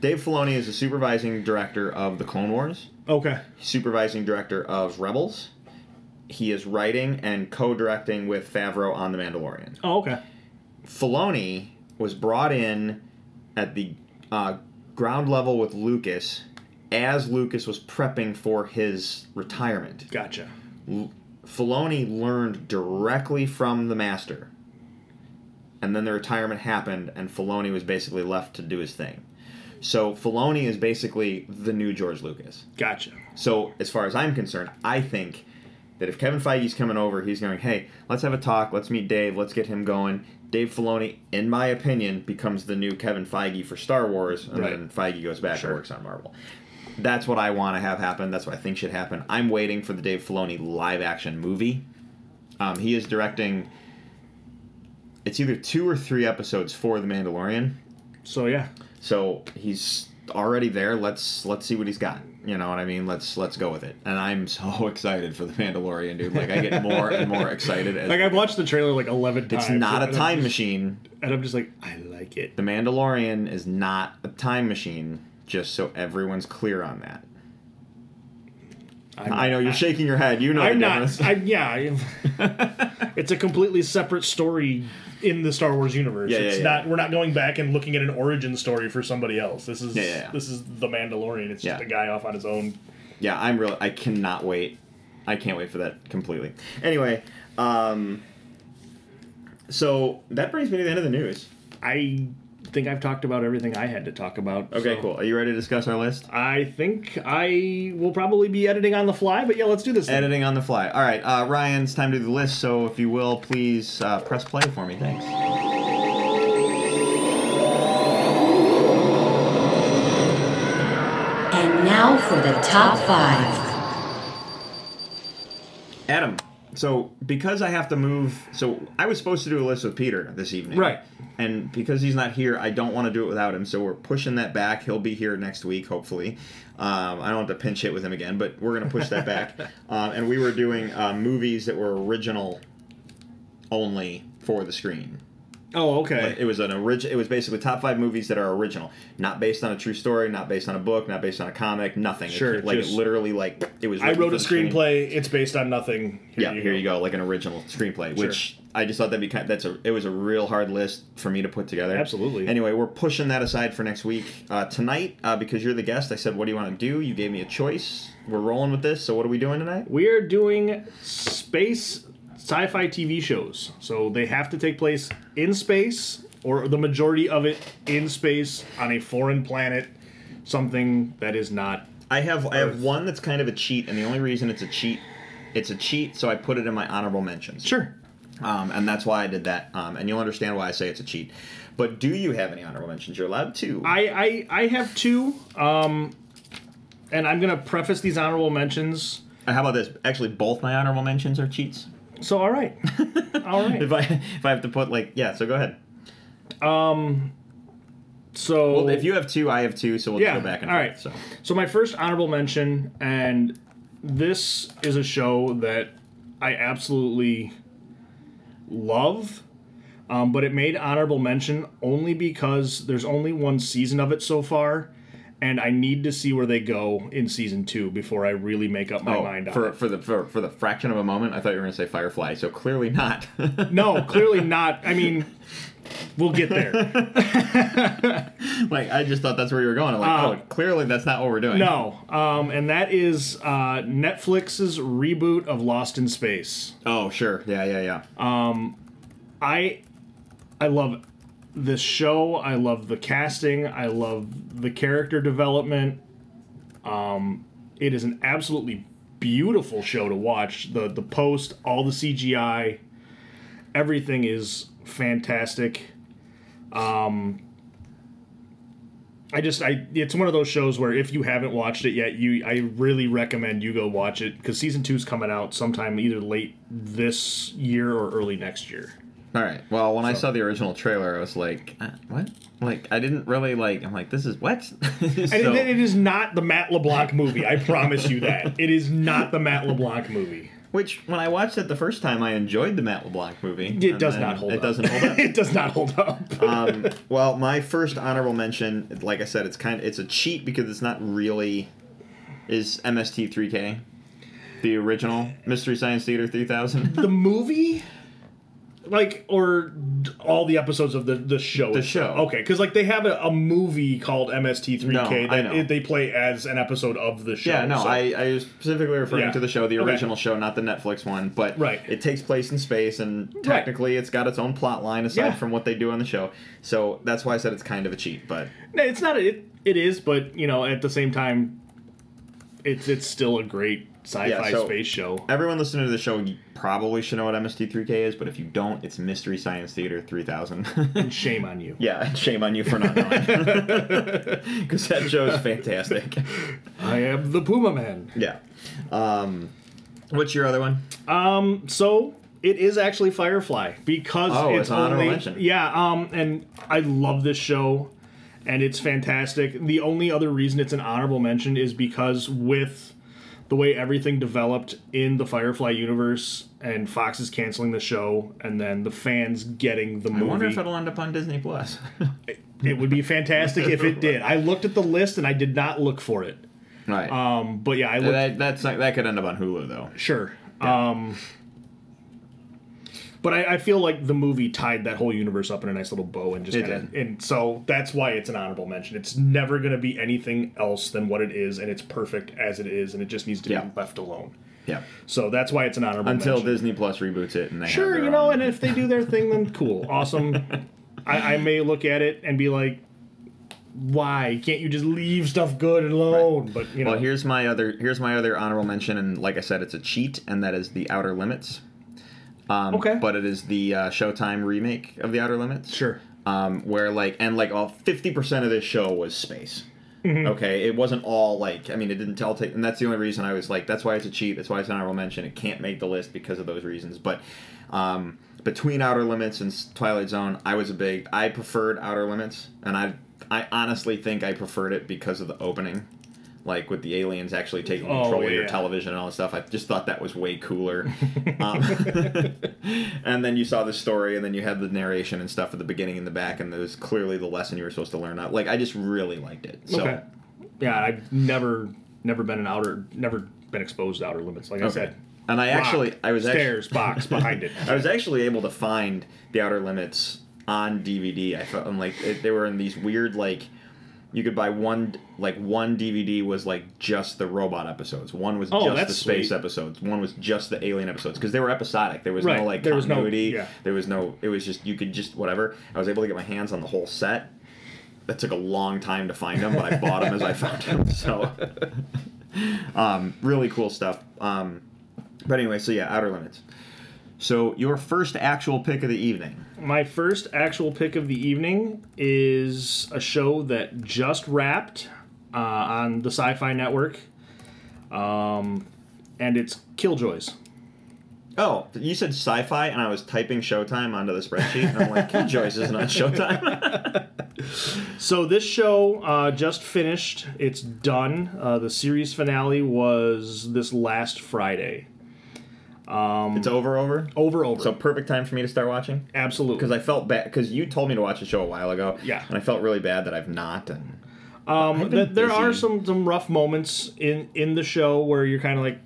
Dave Filoni is the supervising director of the Clone Wars. Okay, supervising director of Rebels. He is writing and co-directing with Favreau on The Mandalorian. oh okay, Filoni was brought in at the uh, ground level with Lucas as Lucas was prepping for his retirement. gotcha. L- Filoni learned directly from the master. And then the retirement happened, and Filoni was basically left to do his thing. So Filoni is basically the new George Lucas. Gotcha. So, as far as I'm concerned, I think that if Kevin Feige's coming over, he's going, hey, let's have a talk, let's meet Dave, let's get him going. Dave Filoni, in my opinion, becomes the new Kevin Feige for Star Wars, and Right. then Feige goes back Sure. and works on Marvel. That's what I want to have happen. That's what I think should happen. I'm waiting for the Dave Filoni live action movie. Um, he is directing. It's either two or three episodes for The Mandalorian. So yeah, So he's already there. Let's let's see what he's got. You know what I mean? Let's let's go with it. And I'm so excited for the Mandalorian, dude. Like I get more and more excited as like I've watched the trailer like eleven times. it's not a time just- machine. and I'm just like, I like it. The Mandalorian is not a time machine. Just so everyone's clear on that. I'm, I know you're shaking your head. You know I'm not. I, yeah, it's a completely separate story in the Star Wars universe. Yeah, yeah, it's yeah. not. We're not going back and looking at an origin story for somebody else. This is this is the Mandalorian. It's just a guy off on his own. yeah, I'm real. I cannot wait. I can't wait for that completely. Anyway, um, so that brings me to the end of the news. I think I've talked about everything I had to talk about. Okay, so. cool. Are you ready to discuss our list? I think I will probably be editing on the fly, but yeah, let's do this. Editing thing. on the fly. All right, uh, Ryan, it's time to do the list. So if you will, please uh, press play for me. Thanks. And now for the top five. Adam so because I have to move, so I was supposed to do a list with Peter this evening. Right. And because he's not here, I don't want to do it without him. So we're pushing that back. He'll be here next week, hopefully. Um, I don't have to pinch hit with him again, but we're going to push that back. Um, and we were doing uh, movies that were original only for the screen. Oh, okay. It was an original. It was basically top five movies that are original, not based on a true story, not based on a book, not based on a comic, nothing. Sure, It- like just- it literally, like it was. I wrote a the screen. screenplay. It's based on nothing. Yeah, here you go, like an original screenplay, Sure. which I just thought that'd be kind. Of, That's a. It was a real hard list for me to put together. Absolutely. Anyway, we're pushing that aside for next week. Uh, tonight, uh, because you're the guest, I said, "What do you want to do?" You gave me a choice. We're rolling with this. So what are we doing tonight? We are doing space sci-fi TV shows. So they have to take place in space, or the majority of it in space on a foreign planet, something that is not. I have I have one that's kind of a cheat, and the only reason it's a cheat, it's a cheat, so I put it in my honorable mentions. Sure. Um, and that's why I did that. Um, and you'll understand why I say it's a cheat. But do you have any honorable mentions? You're allowed to. I I, I have two, um, and I'm gonna preface these honorable mentions. Uh, How about this? Actually, both my honorable mentions are cheats. So all right, all right. If I if I have to put like yeah, so go ahead. Um. So Well, if you have two, I have two, so we'll Yeah, go back and all forth. right. So So my first honorable mention, and this is a show that I absolutely love, um, but it made honorable mention only because there's only one season of it so far, and I need to see where they go in season two before I really make up my oh, mind on for it. for the for, for the fraction of a moment, I thought you were going to say Firefly. So clearly not. No, clearly not. I mean, we'll get there. like I just thought that's where you were going. I'm like, Uh, oh, clearly that's not what we're doing. No, um, and that is uh, Netflix's reboot of Lost in Space. Oh, sure. Yeah, yeah, yeah. Um, I I love this show. I love the casting. I love the character development. Um, it is an absolutely beautiful show to watch. The the post, all the CGI, everything is fantastic. Um, I just I it's one of those shows where if you haven't watched it yet, you I really recommend you go watch it because season two's coming out sometime either late this year or early next year. All right. Well, when I saw the original trailer, I was like, uh, what? Like I didn't really like. I'm like, this is what? And So- it, it is not the Matt LeBlanc movie. I promise you that. It is not the Matt LeBlanc movie. Which, when I watched it the first time, I enjoyed the Matt LeBlanc movie. It does not hold up. it up. doesn't hold up. it does not hold up. um, well, my first honorable mention, like I said, it's kind of it's a cheat because it's not really is MST3K, the original Mystery Science Theater 3000. the movie, like, or d- all the episodes of the the show. The show. Okay, because like they have a, a movie called MST3K No, I know. it- they play as an episode of the show. yeah, no, so- I, I was specifically referring Yeah. to the show, the Okay. original show, not the Netflix one. But Right. it takes place in space, and technically, it's got its own plot line aside Yeah. from what they do on the show. So that's why I said it's kind of a cheat. But No, it's not. It it is, but you know, at the same time, it's it's still a great sci-fi Yeah, so- space show. everyone listening to the show probably should know what MST3K is. But if you don't, it's Mystery Science Theater 3000. And shame on you. Yeah, shame on you for not knowing. Because that show is fantastic. I am the Puma Man. Yeah. Um, what's your other one? Um, so it is actually Firefly because Oh, it's it's only mention. yeah. Um, and I love this show, and it's fantastic. The only other reason it's an honorable mention is because with the way everything developed in the Firefly universe, and Fox is canceling the show, and then the fans getting the movie. I wonder if it'll end up on Disney Plus. it would be fantastic if it did. I looked at the list and I did not look for it. right. Um, but yeah, I looked. that, that's not, that could end up on Hulu though. Sure. Um, but I, I feel like the movie tied that whole universe up in a nice little bow and just It kind of, did. and so that's why it's an honorable mention. It's never going to be anything else than what it is, and it's perfect as it is, and it just needs to Yeah. be left alone. Yeah. So that's why it's an honorable Until mention. Disney Plus reboots it and they Sure, you know, own- and if they do their thing, then cool, awesome. I, I may look at it and be like, why can't you just leave stuff good alone? But you know, Well, here's my other here's my other honorable mention, and like I said, it's a cheat, and that is the Outer Limits. Um, Okay. But it is the uh, Showtime remake of the Outer Limits. sure. Um, where like and like all fifty percent of this show was space. Okay, it wasn't all like I mean, it didn't tell take, and that's the only reason I was like, that's why it's a cheat. That's why it's an honorable mention. It can't make the list because of those reasons. But um, between Outer Limits and Twilight Zone, I was a big. I preferred Outer Limits, and I I honestly think I preferred it because of the opening. Like with the aliens actually taking Oh, control of your television and all that stuff, I just thought that was way cooler. um, and then you saw the story, and then you had the narration and stuff at the beginning and the back, and there was clearly the lesson you were supposed to learn. Like I just really liked it. So, Okay. Yeah, I've never never been an outer never been exposed to outer limits. Like I said, And I actually, rock, I was stairs actually, box behind it. I was actually able to find the Outer Limits on DVD. I felt and like it, they were in these weird like. You could buy one like one DVD was like just the robot episodes. One was Oh, just the space sweet. episodes. One was just the alien episodes because they were episodic. There was no like There was no- continuity. yeah. There was no. It was just you could just whatever. I was able to get my hands on the whole set. That took a long time to find them, but I bought them as I found them. So, um, really cool stuff. Um, but anyway, so yeah, Outer Limits. So your first actual pick of the evening. My first actual pick of the evening is a show that just wrapped uh, on the Sci-Fi Network, um, and it's Killjoys. Oh, you said sci-fi, and I was typing Showtime onto the spreadsheet, and I'm like, Killjoys isn't Showtime. So this show uh, just finished. It's done. Uh, the series finale was this last Friday. It's over, over. Over, over. So perfect time for me to start watching Absolutely. because I felt bad because you told me to watch the show a while ago. Yeah. and I felt really bad that I've not. And Um, been th- there are some some rough moments in in the show where you're kind of like,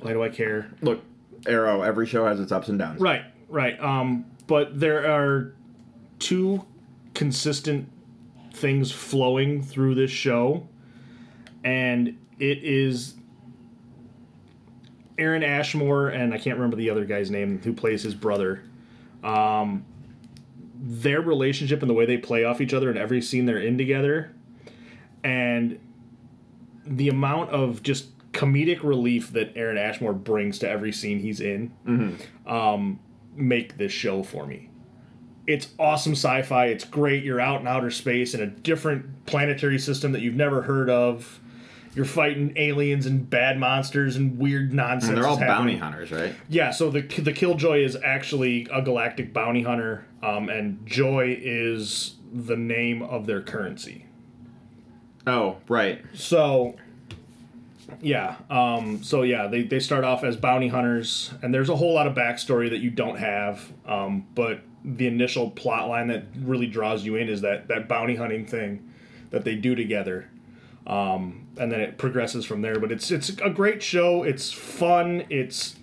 why do I care? look, Arrow. Every show has its ups and downs. Right, right. Um, but there are two consistent things flowing through this show, and it is Aaron Ashmore and I can't remember the other guy's name who plays his brother. Um, their relationship and the way they play off each other in every scene they're in together, and the amount of just comedic relief that Aaron Ashmore brings to every scene he's in um, make this show for me. It's awesome sci-fi. It's great. You're out in outer space in a different planetary system that you've never heard of. You're fighting aliens and bad monsters and weird nonsense. And they're all bounty hunters, right? Yeah, so the the Killjoy is actually a galactic bounty hunter, um, and Joy is the name of their currency. Oh, right. So, yeah, um, so yeah, they, they start off as bounty hunters, and there's a whole lot of backstory that you don't have. Um, but the initial plot line that really draws you in is that that bounty hunting thing that they do together, um, and then it progresses from there. But it's it's a great show. It's fun. It's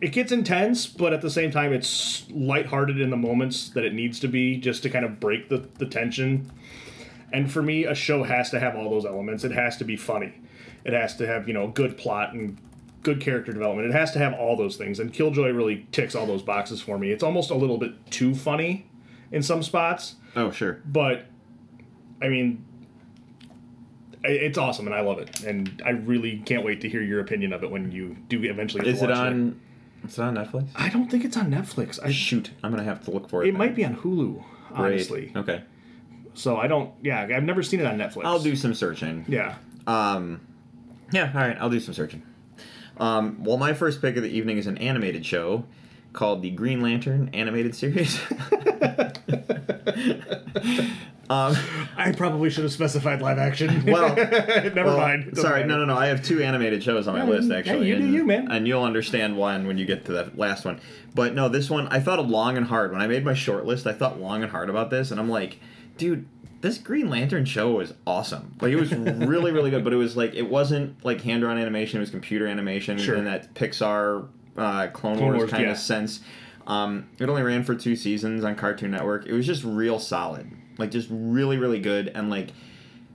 it gets intense, but at the same time, it's lighthearted in the moments that it needs to be, just to kind of break the, the tension. And for me, a show has to have all those elements. It has to be funny. It has to have, you know, good plot and good character development. It has to have all those things. And Killjoy really ticks all those boxes for me. It's almost a little bit too funny in some spots, Oh, sure. but I mean, it's awesome and I love it. And I really can't wait to hear your opinion of it when you do eventually. Is it on? Is it on Netflix? I don't think it's on Netflix. I, Shoot, I'm gonna have to look for it. it might be on Hulu, Great. honestly. Okay, So I don't. Yeah, I've never seen it on Netflix. I'll do some searching. Yeah. Um, yeah, all right, I'll do some searching. Um, well, my first pick of the evening is an animated show called the Green Lantern animated series. um, I probably should have specified live action. well, never well, mind. Sorry, matter. no, no, no. I have two animated shows on my Yeah, list actually. you do and, you, man. And you'll understand one when you get to that last one. But no, this one I thought long and hard when I made my short list. I thought long and hard about this, and I'm like, dude. This Green Lantern show was awesome. Like it was really, really good. But it was like it wasn't like hand-drawn animation. It was computer animation Sure. in that Pixar uh, Clone, Clone Wars, Wars, kind yeah. of sense. Um, it only ran for two seasons on Cartoon Network. It was just real solid, like just really, really good. And like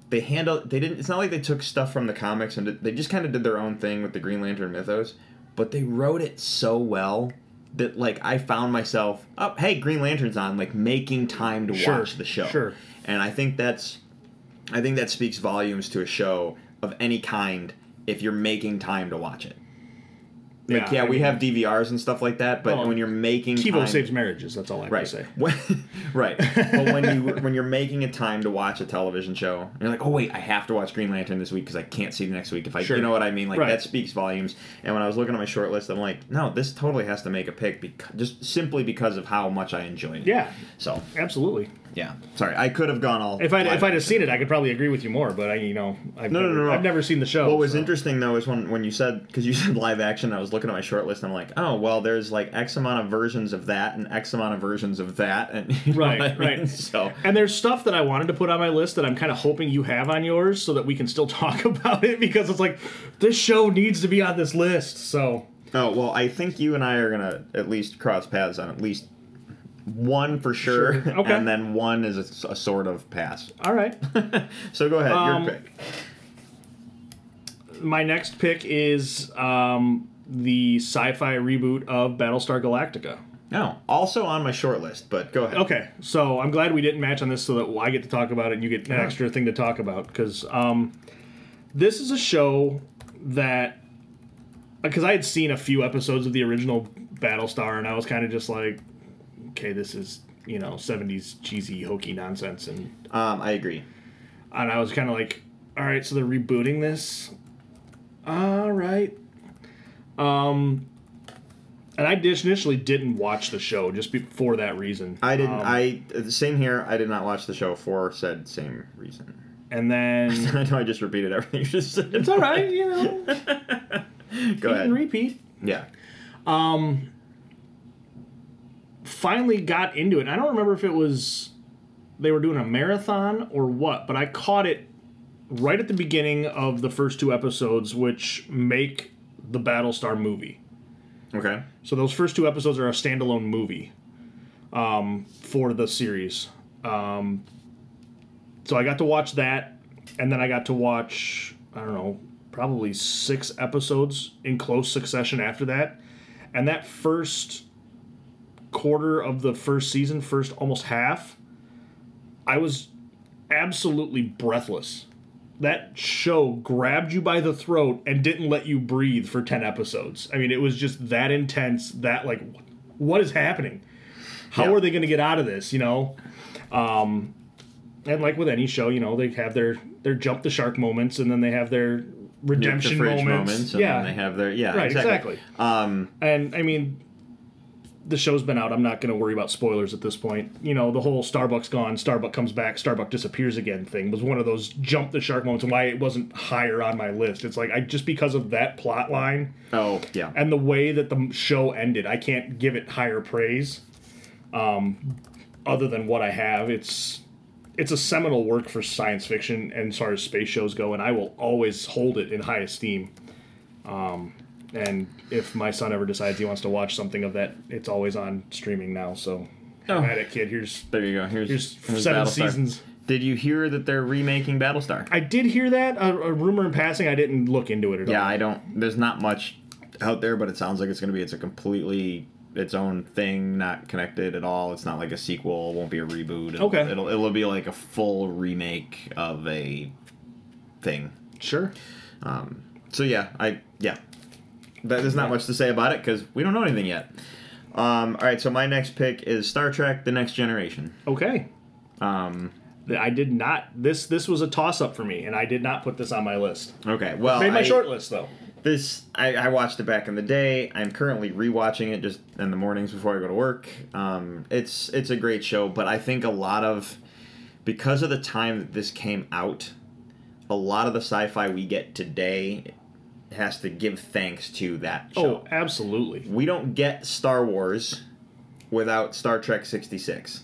they handle they didn't. It's not like they took stuff from the comics and they just kind of did their own thing with the Green Lantern mythos. But they wrote it so well that like I found myself, oh hey, Green Lantern's on, like making time to Sure, watch the show. sure. And I think that's, I think that speaks volumes to a show of any kind if you're making time to watch it. Like, Yeah, yeah, I we mean- have mm-hmm. DVRs and stuff like that, but Well, when you're making TiVo time, saves marriages. That's all I have right, to say. When- right. But when you when you're making a time to watch a television show, you're like, oh wait, I have to watch Green Lantern this week because I can't see the next week. If I, Sure. you know what I mean, like Right. that speaks volumes. And when I was looking at my short list, I'm like, no, this totally has to make a pick because just simply because of how much I enjoyed it. Yeah, So absolutely. Yeah, sorry, I could have gone all. If I if I'd have seen it, I could probably agree with you more. But I, you know, I've No, no, never, no, no. I've never seen the show. What was so- interesting though is when when you said because you said live action, I was looking at my short list. And I'm like, oh well, there's like X amount of versions of that and X amount of versions of that, and you know Right, I mean? right. So And there's stuff that I wanted to put on my list that I'm kind of hoping you have on yours so that we can still talk about it because it's like this show needs to be on this list. So oh well, I think you and I are gonna at least cross paths on at least one for sure, Sure. Okay. and then one is a, a sort of pass. all right, So go ahead, Um, your pick. my next pick is um, the sci-fi reboot of Battlestar Galactica. No, also on my short list, but go ahead. Okay, so I'm glad we didn't match on this so that I get to talk about it and you get an extra thing to talk about because um, this is a show that because I had seen a few episodes of the original Battlestar and I was kind of just like, okay, this is you know 70s cheesy hokey nonsense and Um, I agree. and I was kind of like, all right, so they're rebooting this. All right. Um, and I just initially didn't watch the show just be- for that reason. I didn't. Um, I the same here. I did not watch the show for said same reason. and then I know I just repeated everything you just said. it's all right, you know, Go and ahead. repeat. Yeah. Finally got into it. I don't remember if it was they were doing a marathon or what, but I caught it right at the beginning of the first two episodes, which make the Battlestar movie. Okay. So those first two episodes are a standalone movie um, for the series. Um, so I got to watch that, and then I got to watch I don't know probably six episodes in close succession after that, and that first quarter of the first season, first almost half, I was absolutely breathless. That show grabbed you by the throat and didn't let you breathe for 10 episodes. I mean, it was just that intense, that like, what is happening? How Yeah. are they going to get out of this, you know? Um, and like with any show, you know, they have their, their jump the shark moments and then they have their redemption moments. and yeah. then they have their yeah Right, exactly. exactly. Um, And I mean, the show's been out. I'm not going to worry about spoilers at this point. You know, the whole Starbuck's gone, Starbucks comes back, Starbucks disappears again thing was one of those jump the shark moments and why it wasn't higher on my list. It's like I just because of that plot line oh yeah. and the way that the show ended, I can't give it higher praise. Um, other than what I have, it's it's a seminal work for science fiction and as far as space shows go, and I will always hold it in high esteem. Um, and if my son ever decides he wants to watch something of that, it's always on streaming now. So, Oh. have at it, kid. Here's there you go. Here's, here's here's seven Battlestar. seasons. Did you hear that they're remaking Battlestar? I did hear that a, a rumor in passing. I didn't look into it at yeah, all. Yeah, I don't. There's not much out there, but it sounds like it's going to be. It's a completely its own thing, not connected at all. It's not like a sequel. It won't be a reboot. It'll, Okay. It'll it'll be like a full remake of a thing. Sure. Um, So yeah, I yeah. That- There's not much to say about it because we don't know anything yet. Um, all right, so my next pick is Star Trek: The Next Generation. Okay. Um, I did not. This this was a toss up for me, and I did not put this on my list. okay, well, Made my I- short list though. This I, I watched it back in the day. I'm currently rewatching it just in the mornings before I go to work. Um, it's it's a great show, but I think a lot of because of the time that this came out, a lot of the sci-fi we get today has to give thanks to that oh, show. Oh, absolutely. We don't get Star Wars without Star Trek 66.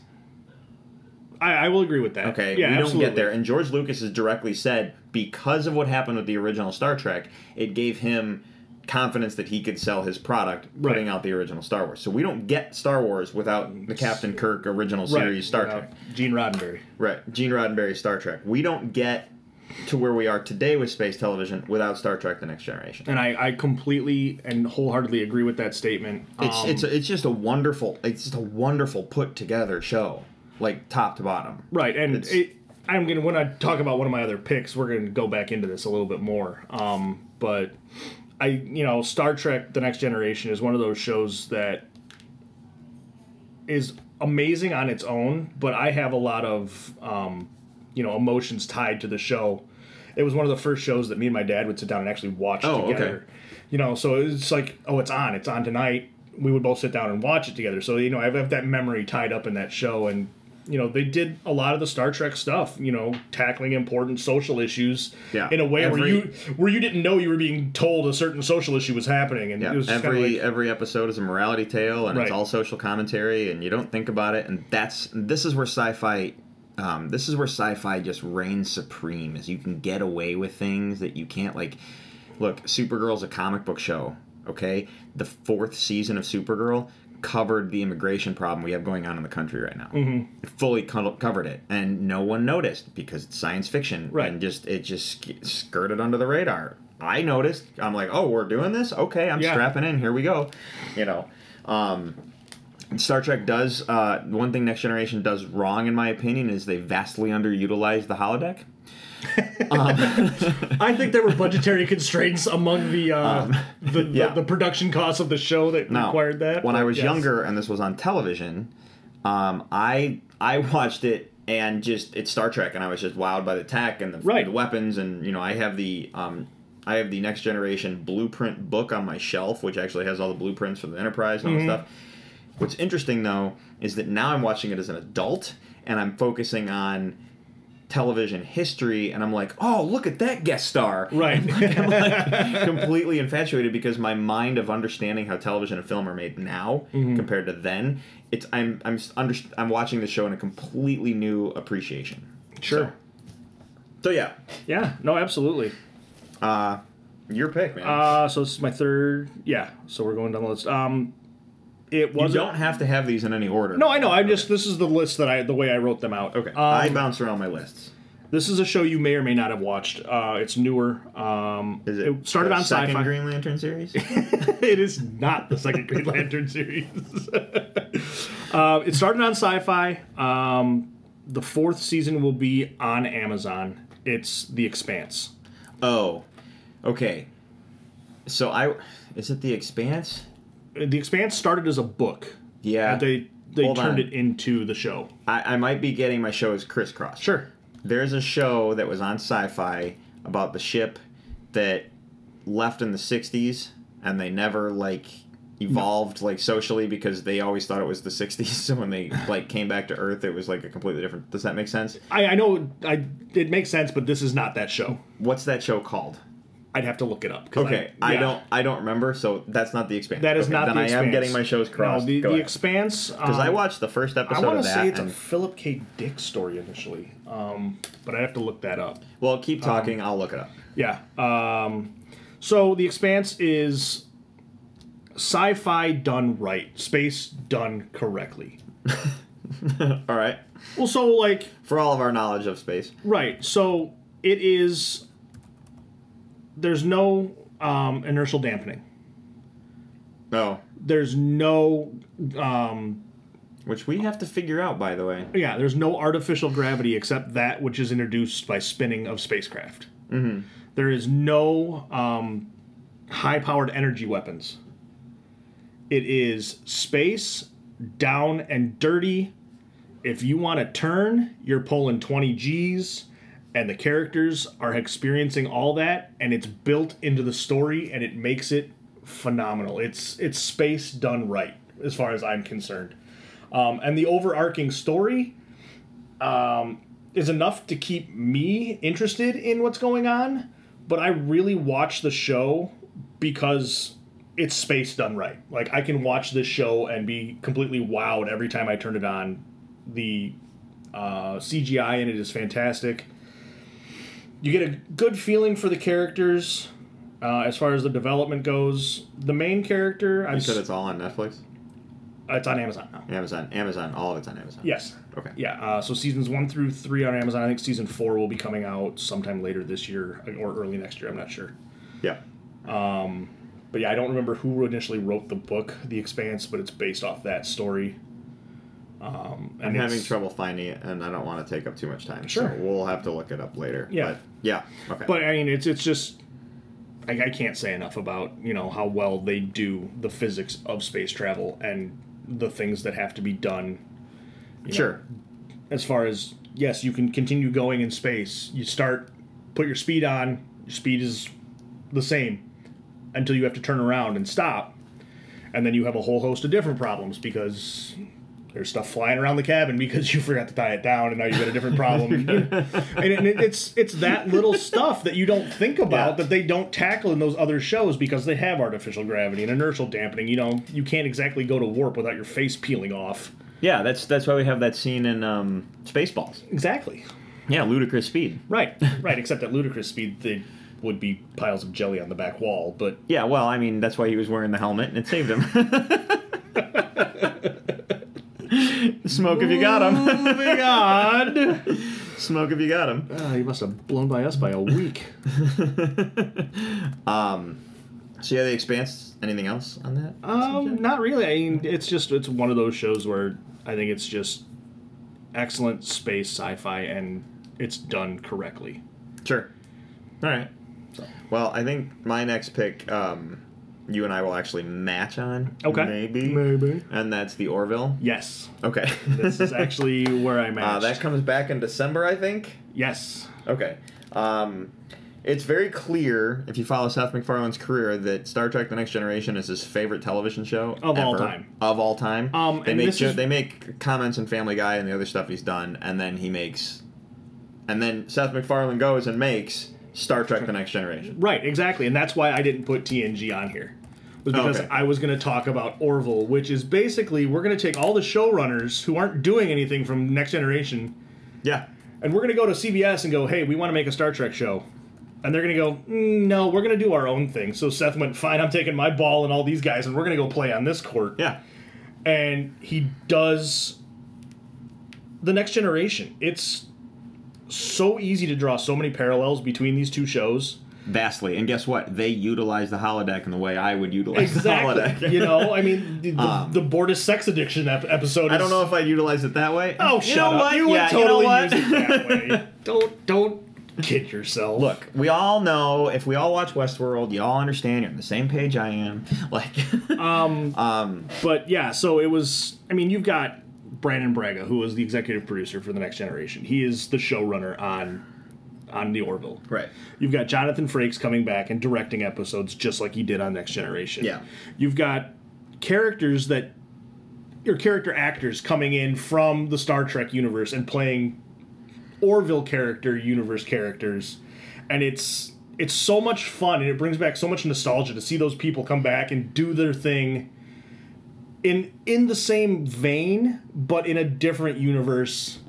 I, I will agree with that. Okay, Yeah, we don't get there. And George Lucas has directly said because of what happened with the original Star Trek, it gave him confidence that he could sell his product putting Right. out the original Star Wars. So we don't get Star Wars without the Captain Kirk original Right, series Star Trek. Gene Roddenberry. Right, Gene Roddenberry Star Trek. We don't get to where we are today with space television without Star Trek: The Next Generation. And I, I completely and wholeheartedly agree with that statement. It's Um, it's it's just a wonderful it's just a wonderful put together show, like top to bottom. right, and it's- it, I'm gonna when I talk about one of my other picks, we're gonna go back into this a little bit more. Um, but I you know Star Trek: The Next Generation is one of those shows that is amazing on its own, but I have a lot of um, you know emotions tied to the show. It was one of the first shows that me and my dad would sit down and actually watch Oh, okay. together. You know, so it's like, oh, it's on, it's on tonight. We would both sit down and watch it together. So you know, I have that memory tied up in that show, and you know, they did a lot of the Star Trek stuff. You know, tackling important social issues Yeah. in a way where you where you didn't know you were being told a certain social issue was happening, and Yeah, it was every like, every episode is a morality tale, and it's all social commentary, and you don't think about it. And that's this is where sci-fi, um, this is where sci-fi just reigns supreme. Is you can get away with things that you can't. Like, look, Supergirl's a comic book show. Okay, the fourth season of Supergirl covered the immigration problem we have going on in the country right now. Mm-hmm. It fully co- covered it, and no one noticed because it's science fiction, Right. And just it just sk- skirted under the radar. I noticed. I'm like, oh, we're doing this. Okay, I'm Yeah. strapping in. Here we go. You know, um, Star Trek does uh, one thing Next Generation does wrong, in my opinion, is they vastly underutilize the holodeck. I think there were budgetary constraints among the uh, the, Um, yeah. the the production costs of the show that Now, required that. When I was yes. younger and this was on television, um, I I watched it and just it's Star Trek and I was just wowed by the tech and the, Right. the weapons and you know I have the um, I have the Next Generation blueprint book on my shelf, which actually has all the blueprints for the Enterprise and all Mm-hmm. that stuff. What's interesting though is that now I'm watching it as an adult and I'm focusing on television history and I'm like, oh look at that guest star. right. I'm like completely infatuated because my mind of understanding how television and film are made now Mm-hmm. compared to then, it's I'm I'm under, I'm watching the show in a completely new appreciation. Sure. So, so yeah, yeah. No. Absolutely. uh, your pick, man. Uh, so this is my third. Yeah. So we're going down the list. Um, it you don't have to have these in any order. No, I know. I'm just. This is the list that I the way I wrote them out. Okay, Um, I bounce around my lists. this is a show you may or may not have watched. Uh, it's newer. Um, Is it, started the on second Sci-Fi. Green Lantern series? it is not the second Green Lantern series. uh, it started on Sci-Fi. Um, the fourth season will be on Amazon. It's The Expanse. oh, okay. So I is it the Expanse? The Expanse started as a book. Yeah. they they Hold turned on. it into the show. I, I might be getting my shows crisscrossed. Sure. There's a show that was on sci-fi about the ship that left in the 60s and they never like evolved like socially because they always thought it was the 60s so when they like came back to earth it was like a completely different does that make sense I, I know I it makes sense, but this is not that show. what's that show called I'd have to look it up. okay I, yeah. don't i don't remember so that's not the expanse That is Okay, not then the i Expanse. am getting my shows crossed No, the, the. Expanse. because i um, watched the first episode. I want of to say it's a Philip K. Dick story initially, um, but I have to look that up. well keep talking i'll look it up Yeah. Um, so the Expanse is sci-fi done right, space done correctly. all right Well, so like for all of our knowledge of space right, so it is. There's no um, inertial dampening. oh There's no um, which we have to figure out by the way Yeah, there's no artificial gravity except that which is introduced by spinning of spacecraft. Mm-hmm. is no um, high powered energy weapons. It is space, down and dirty. If you want to turn, you're pulling 20 G's, and the characters are experiencing all that, and it's built into the story, and it makes it phenomenal. It's it's space done right, as far as I'm concerned. Um, and the overarching story um, is enough to keep me interested in what's going on. But I really watch the show because it's space done right. Like I can watch this show and be completely wowed every time I turn it on. The uh, CGI in it is fantastic. You get a good feeling for the characters uh, as far as the development goes. The main character, I'm you said it's all on netflix it's on Amazon now. Amazon, Amazon, all of it's on Amazon. Yes. Okay. Yeah. Uh, so seasons one through three on Amazon. I think season four will be coming out sometime later this year or early next year. I'm not sure. Yeah. Um, But yeah, I don't remember who initially wrote the book, The Expanse, but it's based off that story. Um, and I'm having trouble finding it, and I don't want to take up too much time. Sure. So we'll have to look it up later. Yeah. But yeah. Okay. But I mean, it's it's just I, I can't say enough about you know how well they do the physics of space travel and the things that have to be done. you know, Sure. as far as yes, you can continue going in space. You start, put your speed on. Your speed is the same until you have to turn around and stop, and then you have a whole host of different problems because there's stuff flying around the cabin because you forgot to tie it down, and now you've got a different problem. and it, it's it's that little stuff that you don't think about Yeah. that they don't tackle in those other shows because they have artificial gravity and inertial dampening. You know, you can't exactly go to warp without your face peeling off. Yeah, that's that's why we have that scene in um, Spaceballs. Exactly. Yeah, ludicrous speed. Right, right. Except at ludicrous speed, they would be piles of jelly on the back wall. But Yeah, well, I mean, that's why he was wearing the helmet, and it saved him. Smoke if you got him. moving on. Smoke if you got him. uh, he must have blown by us by a week. Um, so yeah, the Expanse. Anything else on that? Um, not really. I mean, it's just it's one of those shows where I think it's just excellent space sci-fi and it's done correctly. Sure. All right. So. Well, I think my next pick, um, you and I will actually match on. Okay. Maybe. Maybe. And that's the Orville. Yes, Okay. this is actually where I uh, matched. that comes back in December, I think. yes. Okay. Um, it's very clear if you follow Seth MacFarlane's career that Star Trek: The Next Generation is his favorite television show Of all time. Of all time. Um, they and make this jo- is- they make comments in Family Guy and the other stuff he's done, and then he makes, and then Seth MacFarlane goes and makes Star Trek: The Next Generation. Right, exactly, and that's why I didn't put TNG on here. Was because Okay. I was going to talk about Orville, which is basically we're going to take all the showrunners who aren't doing anything from Next Generation, Yeah. and we're going to go to CBS and go, "Hey, we want to make a Star Trek show," and they're going to go, mm, "No, we're going to do our own thing." So Seth went, "Fine, I'm taking my ball and all these guys, and we're going to go play on this court." Yeah. and he does the next generation it's so easy to draw so many parallels between these two shows Vastly. And guess what? They utilize the holodeck in the way I would utilize the holodeck. you know i mean the, the, Um, the Bortus sex addiction ep- episode is, I don't know if I'd utilize it that way. oh You shut know up what? you would Yeah, totally you know use it that way don't don't kid yourself Look, we all know if we all watch Westworld, you all understand you're on the same page I am. Like, um um, but yeah so it was i mean you've got brannon braga who was the executive producer for the next generation he is the showrunner on on the orville right. You've got Jonathan Frakes coming back and directing episodes just like he did on Next Generation. Yeah. You've got characters that your character actors coming in from the Star Trek universe and playing Orville character universe characters. And it's it's so much fun and it brings back so much nostalgia to see those people come back and do their thing in in the same vein but in a different universe.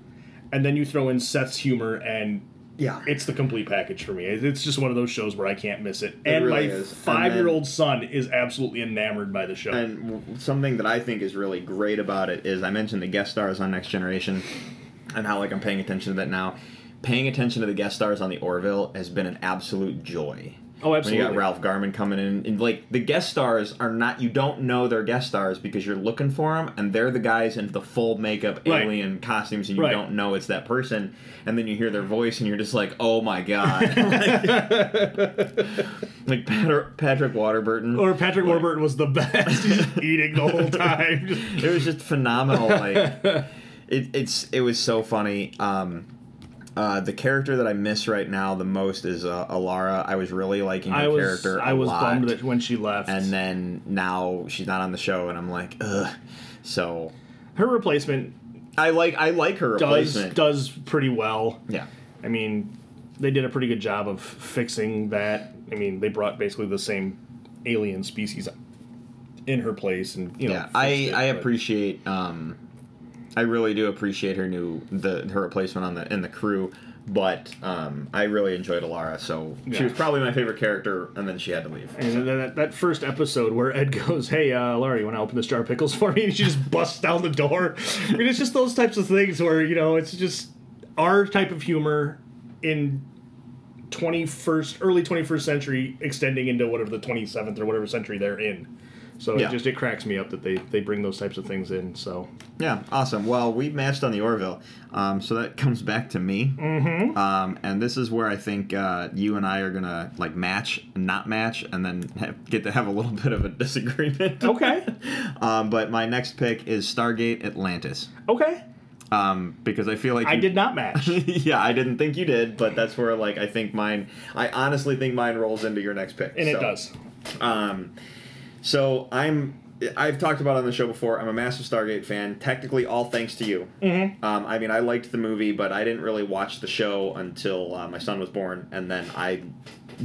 And then you throw in Seth's humor and Yeah. it's the complete package for me. It's just one of those shows where I can't miss it. and really my. Five-year-old son is absolutely enamored by the show. And something that I think is really great about it is I mentioned the guest stars on Next Generation and how like I'm paying attention to that now. Paying attention to the guest stars on the Orville has been an absolute joy. Oh, When absolutely. you got Ralph Garman coming in, and like the guest stars are not, you don't know they're guest stars because you're looking for them, and they're the guys in the full makeup Right. alien costumes, and you Right. don't know it's that person, and then you hear their voice, and you're just like, oh my god, like Patrick, Patrick Waterburton. Or Patrick Warburton was the best. Eating the whole time. It was just phenomenal. Like it, it's it was so funny. Um, uh, the character that I miss right now the most is uh, Alara. I was really liking her I was character. I was lot. bummed that when she left. and then now she's not on the show, and I'm like, ugh. So her replacement I like I like her does replacement. does pretty well. yeah, I mean, they did a pretty good job of fixing that. I mean, they brought basically the same alien species in her place, and you know. yeah. I it, I but- appreciate. Um, I really do appreciate her new the her replacement on the in the crew. But um, I really enjoyed Alara, so Yeah. she was probably my favorite character, and then she had to leave. And that, that first episode where Ed goes, "Hey, uh, Laurie, you want to open this jar of pickles for me?" and she just busts down the door. I mean, it's just those types of things where you know it's just our type of humor in twenty first, early twenty first century, extending into whatever the twenty seventh or whatever century they're in. So Yeah. it just it cracks me up that they they bring those types of things in. So Yeah, awesome. Well, we matched on the Orville, um, so that comes back to me. Mm-hmm. Um, and this is where I think uh, you and I are gonna like match, not match, and then have, get to have a little bit of a disagreement. okay, um, but my next pick is Stargate Atlantis, okay, um, because I feel like I you- did not match. yeah, I didn't think you did, but that's where like I think mine. I honestly think mine rolls into your next pick, And it does. Um, so I'm. I've talked about it on the show before. I'm a massive Stargate fan. Technically, all thanks to you. Mm-hmm. Um, I mean, I liked the movie, but I didn't really watch the show until uh, my son was born, and then I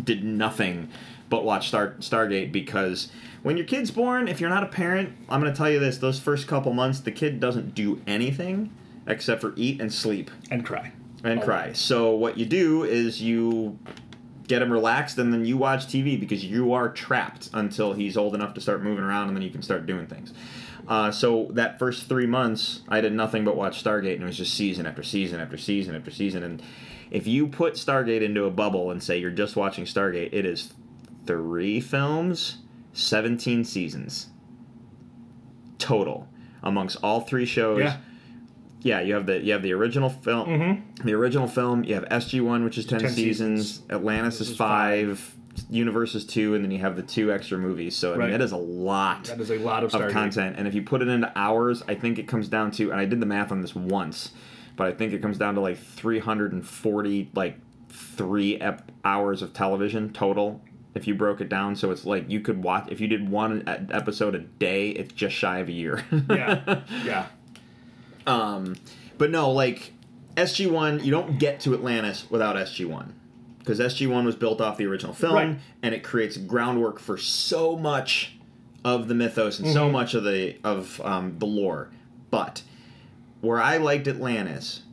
did nothing but watch Star Stargate because when your kid's born, if you're not a parent, I'm going to tell you this: those first couple months, the kid doesn't do anything except for eat and sleep And cry. and Oh. cry. So what you do is you get him relaxed and then you watch TV because you are trapped until he's old enough to start moving around and then you can start doing things. Uh, so that first three months, I did nothing but watch Stargate and it was just season after season after season after season. And if you put Stargate into a bubble and say you're just watching Stargate, it is three films, 17 seasons total amongst all three shows Yeah. Yeah, you have the you have the original film, mm-hmm. the original film. You have SG One, which is ten, 10 seasons. seasons. Atlantis is is five. Universe is two, and then you have the two extra movies. So I Right. mean, that is a lot That is a lot of of content. And if you put it into hours, I think it comes down to. And I did the math on this once, but I think it comes down to like three hundred and forty, like three ep- hours of television total. If you broke it down, so it's like you could watch if you did one episode a day, it's just shy of a year. Yeah, yeah. Um, but no, like SG One, you don't get to Atlantis without SG One because SG One was built off the original film, Right. and it creates groundwork for so much of the mythos and so Mhm. much of the of um, the lore. But where I liked Atlantis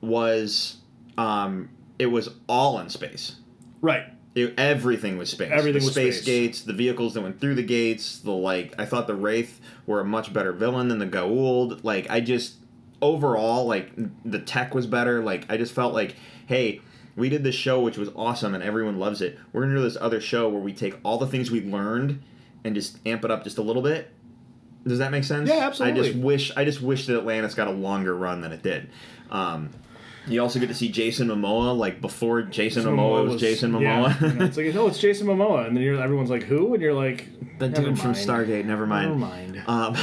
was um, it was all in space. Right. It, everything was space. Everything the was space, space. gates, the vehicles that went through the gates. The like, I thought the Wraith were a much better villain than the Goa'uld. Like, I just overall like the tech was better. Like, I just felt like, hey, we did this show which was awesome and everyone loves it. We're gonna do this other show where we take all the things we learned and just amp it up just a little bit. Does that make sense? Yeah, absolutely. I just wish I just wish that Atlantis got a longer run than it did. Um, you also get to see Jason Momoa like before Jason Momoa was, Jason yeah. Momoa. it's like, no, it's Jason Momoa, and then you're, everyone's like, who? And you're like, The dude from. Stargate, never mind. Never mind. Um,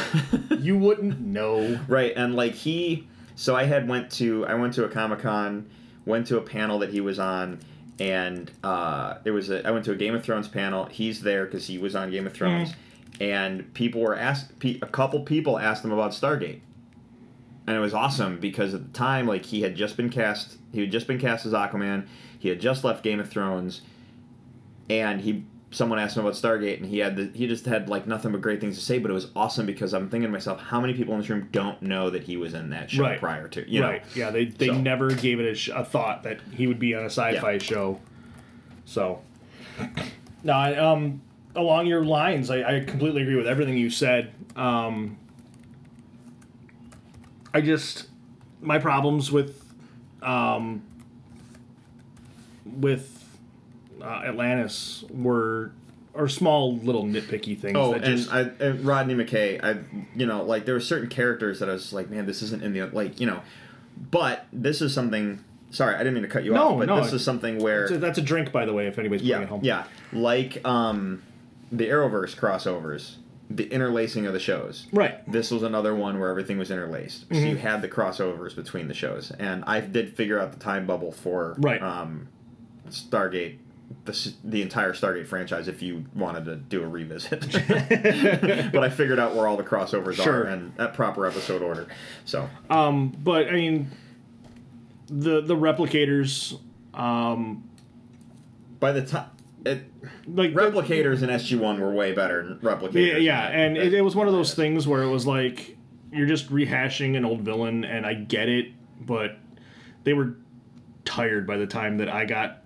You wouldn't know. right, and like he, so I had went to I went to a Comic Con, went to a panel that he was on, and uh, it was a, I went to a Game of Thrones panel. He's there because he was on Game of Thrones, and people were asked. Pe- a couple people asked him about Stargate, and it was awesome because at the time, like he had just been cast. He had just been cast as Aquaman. He had just left Game of Thrones, and he someone asked him about Stargate, and he had the, he just had like nothing but great things to say. But it was awesome because I'm thinking to myself, how many people in this room don't know that he was in that show Right. prior to you know? right. Yeah, they, they So- never gave it a, sh- a thought that he would be on a sci-fi Yeah. show. So, no, I, um, along your lines, I, I completely agree with everything you said. Um, I just my problems with um, with uh, Atlantis were are small little nitpicky things. Oh, that and, just, I, and Rodney McKay, I you know like there were certain characters that I was like, man, this isn't in the like you know, but this is something. Sorry, I didn't mean to cut you No, off, but no, this is something where So that's a drink, by the way, if anybody's bringing yeah, it home. yeah, like um, the Arrowverse crossovers, the interlacing of the shows. Right. This was another one where everything was interlaced. So Mm-hmm. you had the crossovers between the shows, and I did figure out the time bubble for Right. um, Stargate. The, the entire Stargate franchise, if you wanted to do a revisit, but I figured out where all the crossovers Sure. are and that proper episode order. So Um, but I mean, the the replicators, um, by the time it, like replicators in SG One were way better than replicators. Yeah, yeah, in- and it, it was one of those things where it was like you're just rehashing an old villain, and I get it, but they were tired by the time that I got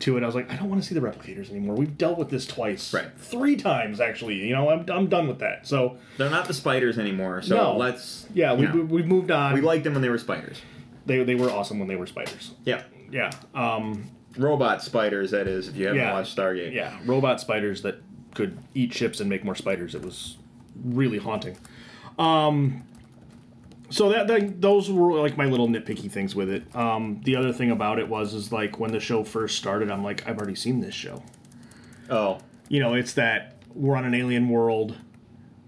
to it. I was like, I don't want to see the replicators anymore. We've dealt with this twice, Right. Three times actually. You know, I'm I'm done with that. So they're not the spiders anymore. So No. let's yeah, we know, we we've moved on. we liked them when they were spiders. they they were awesome when they were spiders. Yeah, Yeah. Um. Robot spiders. That is, if you haven't Yeah. watched Stargate. Yeah. Robot spiders that could eat ships and make more spiders. It was really haunting. Um, so that, that those were like my little nitpicky things with it. Um, the other thing about it was is like when the show first started, I'm like, I've already seen this show. Oh, You know, it's that we're on an alien world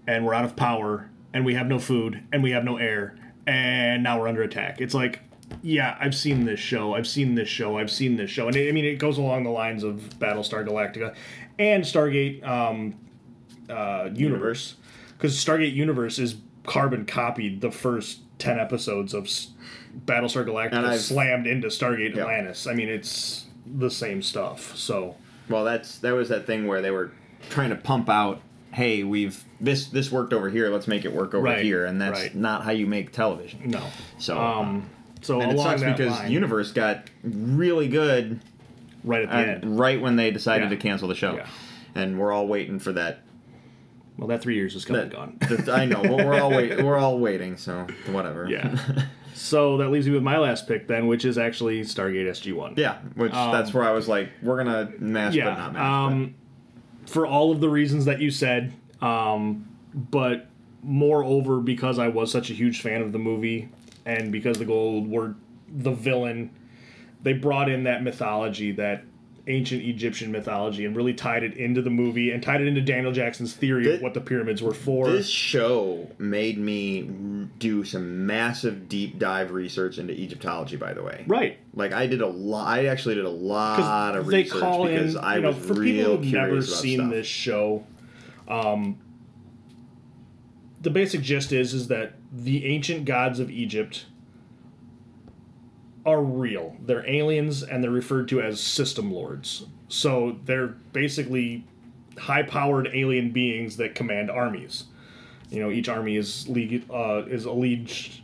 and we're out of power and we have no food and we have no air and now we're under attack. It's like, yeah, I've seen this show. I've seen this show. I've seen this show. And it, I mean, it goes along the lines of Battlestar Galactica and Stargate um, uh, Universe. Because Stargate Universe is carbon copied the first 10 episodes of S- Battlestar Galactica slammed into Stargate Yeah. Atlantis. I mean, it's the same stuff. So, well, that's that was that thing where they were trying to pump out. Hey, we've this this worked over here. Let's make it work over Right, here, and that's right. not how you make television. no. So, Um, so and it sucks that because line, Universe got really good right at the at, end. right when they decided Yeah. to cancel the show, Yeah. and we're all waiting for that. Well, that three years is coming that, and gone. that- I know, but we're all wait, we're all waiting. So whatever. Yeah. so that leaves me with my last pick then, which is actually Stargate SG One. yeah. Which that's where I was like, we're gonna mash, Yeah. but not mash. um, for all of the reasons that you said, um, but moreover because I was such a huge fan of the movie and because the Goa'uld were the villain, they brought in that mythology, that ancient Egyptian mythology, and really tied it into the movie and tied it into Daniel Jackson's theory of what the pyramids were for. This show made me do some massive deep dive research into Egyptology. By the way, right. Like I did a lot. I actually did a lot of research because in, I know, was for real people who've curious never seen stuff. this show, um, the basic gist is is that the ancient gods of Egypt are real. They're aliens and they're referred to as system lords. So they're basically high-powered alien beings that command armies. You know, each army is league uh, is alleged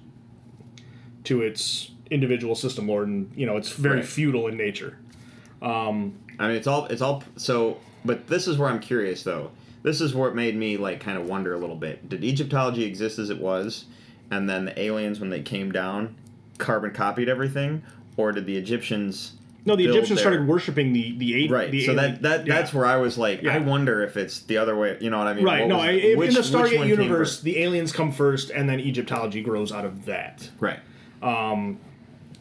to its individual system lord, and you know it's very Right. feudal in nature. I mean, it's all it's all so. But this is where I'm curious, though. This is what made me like kind of wonder a little bit. Did Egyptology exist as it was, and then the aliens, when they came down, carbon copied everything, or did the Egyptians? No, the Egyptians their- started worshiping the the eight. Right. The so alien- that that yeah. that's where I was like, Yeah. I wonder if it's the other way. You know what I mean? right. What No, was- I, in which- the Stargate universe, the aliens come first, and then Egyptology grows out of that. Right. Um,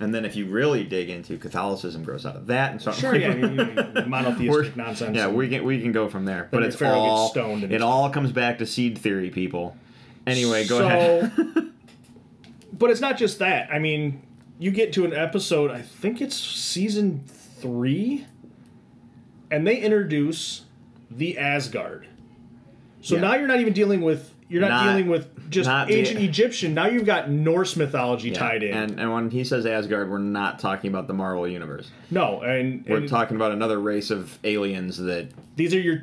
and then if you really dig into Catholicism, grows out of that, and so Sure, yeah, you- monotheistic nonsense. Yeah, we can we can go from there, but it's Pharaoh all stoned and it all comes back to seed theory, people. Anyway, go so, ahead. but it's not just that. I mean, you get to an episode. I think it's season three, and they introduce the Asgard. So Yeah. now you're not even dealing with. You're not, Not- dealing with just not the- ancient Egyptian. Now you've got Norse mythology Yeah, tied in. And and when he says Asgard, we're not talking about the Marvel universe. no, and, We're and talking about another race of aliens that these are your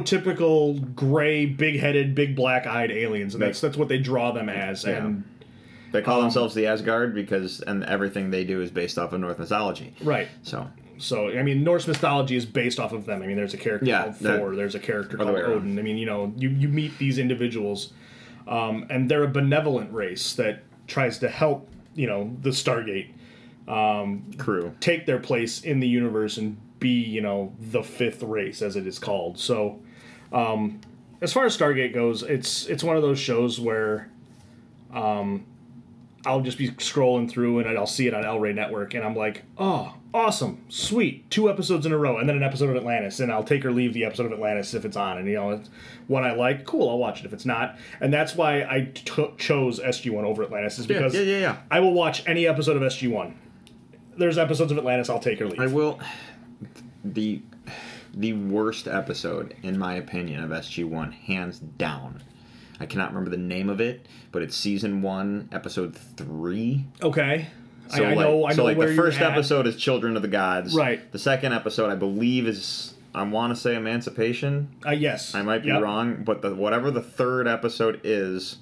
prototypical gray, big-headed, big black-eyed aliens, and that's that's what they draw them as. Yeah. And they Um, call themselves the Asgard because and everything they do is based off of Norse mythology. right. So So I mean, Norse mythology is based off of them. I mean, there's a character Yeah, called Thor. There's a character called. Odin. I mean, you know, you you meet these individuals, um, and they're a benevolent race that tries to help you know the Stargate crew. take their place in the universe and be you know the fifth race as it is called. So, um, as far as Stargate goes, it's it's one of those shows where. Um, I'll just be scrolling through and I'll see it on El Rey Network and I'm like, oh, awesome, sweet, two episodes in a row, and then an episode of Atlantis, and I'll take or leave the episode of Atlantis if it's on, and you know, it's one I like, cool, I'll watch it. If it's not, and that's why I t- chose SG One over Atlantis is Yeah, because yeah, yeah, yeah. I will watch any episode of SG One. There's episodes of Atlantis I'll take or leave. I will. The the worst episode, in my opinion, of SG One, hands down. I cannot remember the name of it, but it's season one, episode three. okay, So I, I like, know, I know so like where the first episode is Children of the Gods. Right. The second episode, I believe, is I want to say Emancipation. Uh, yes, I might be Yep. wrong, but the whatever the third episode is,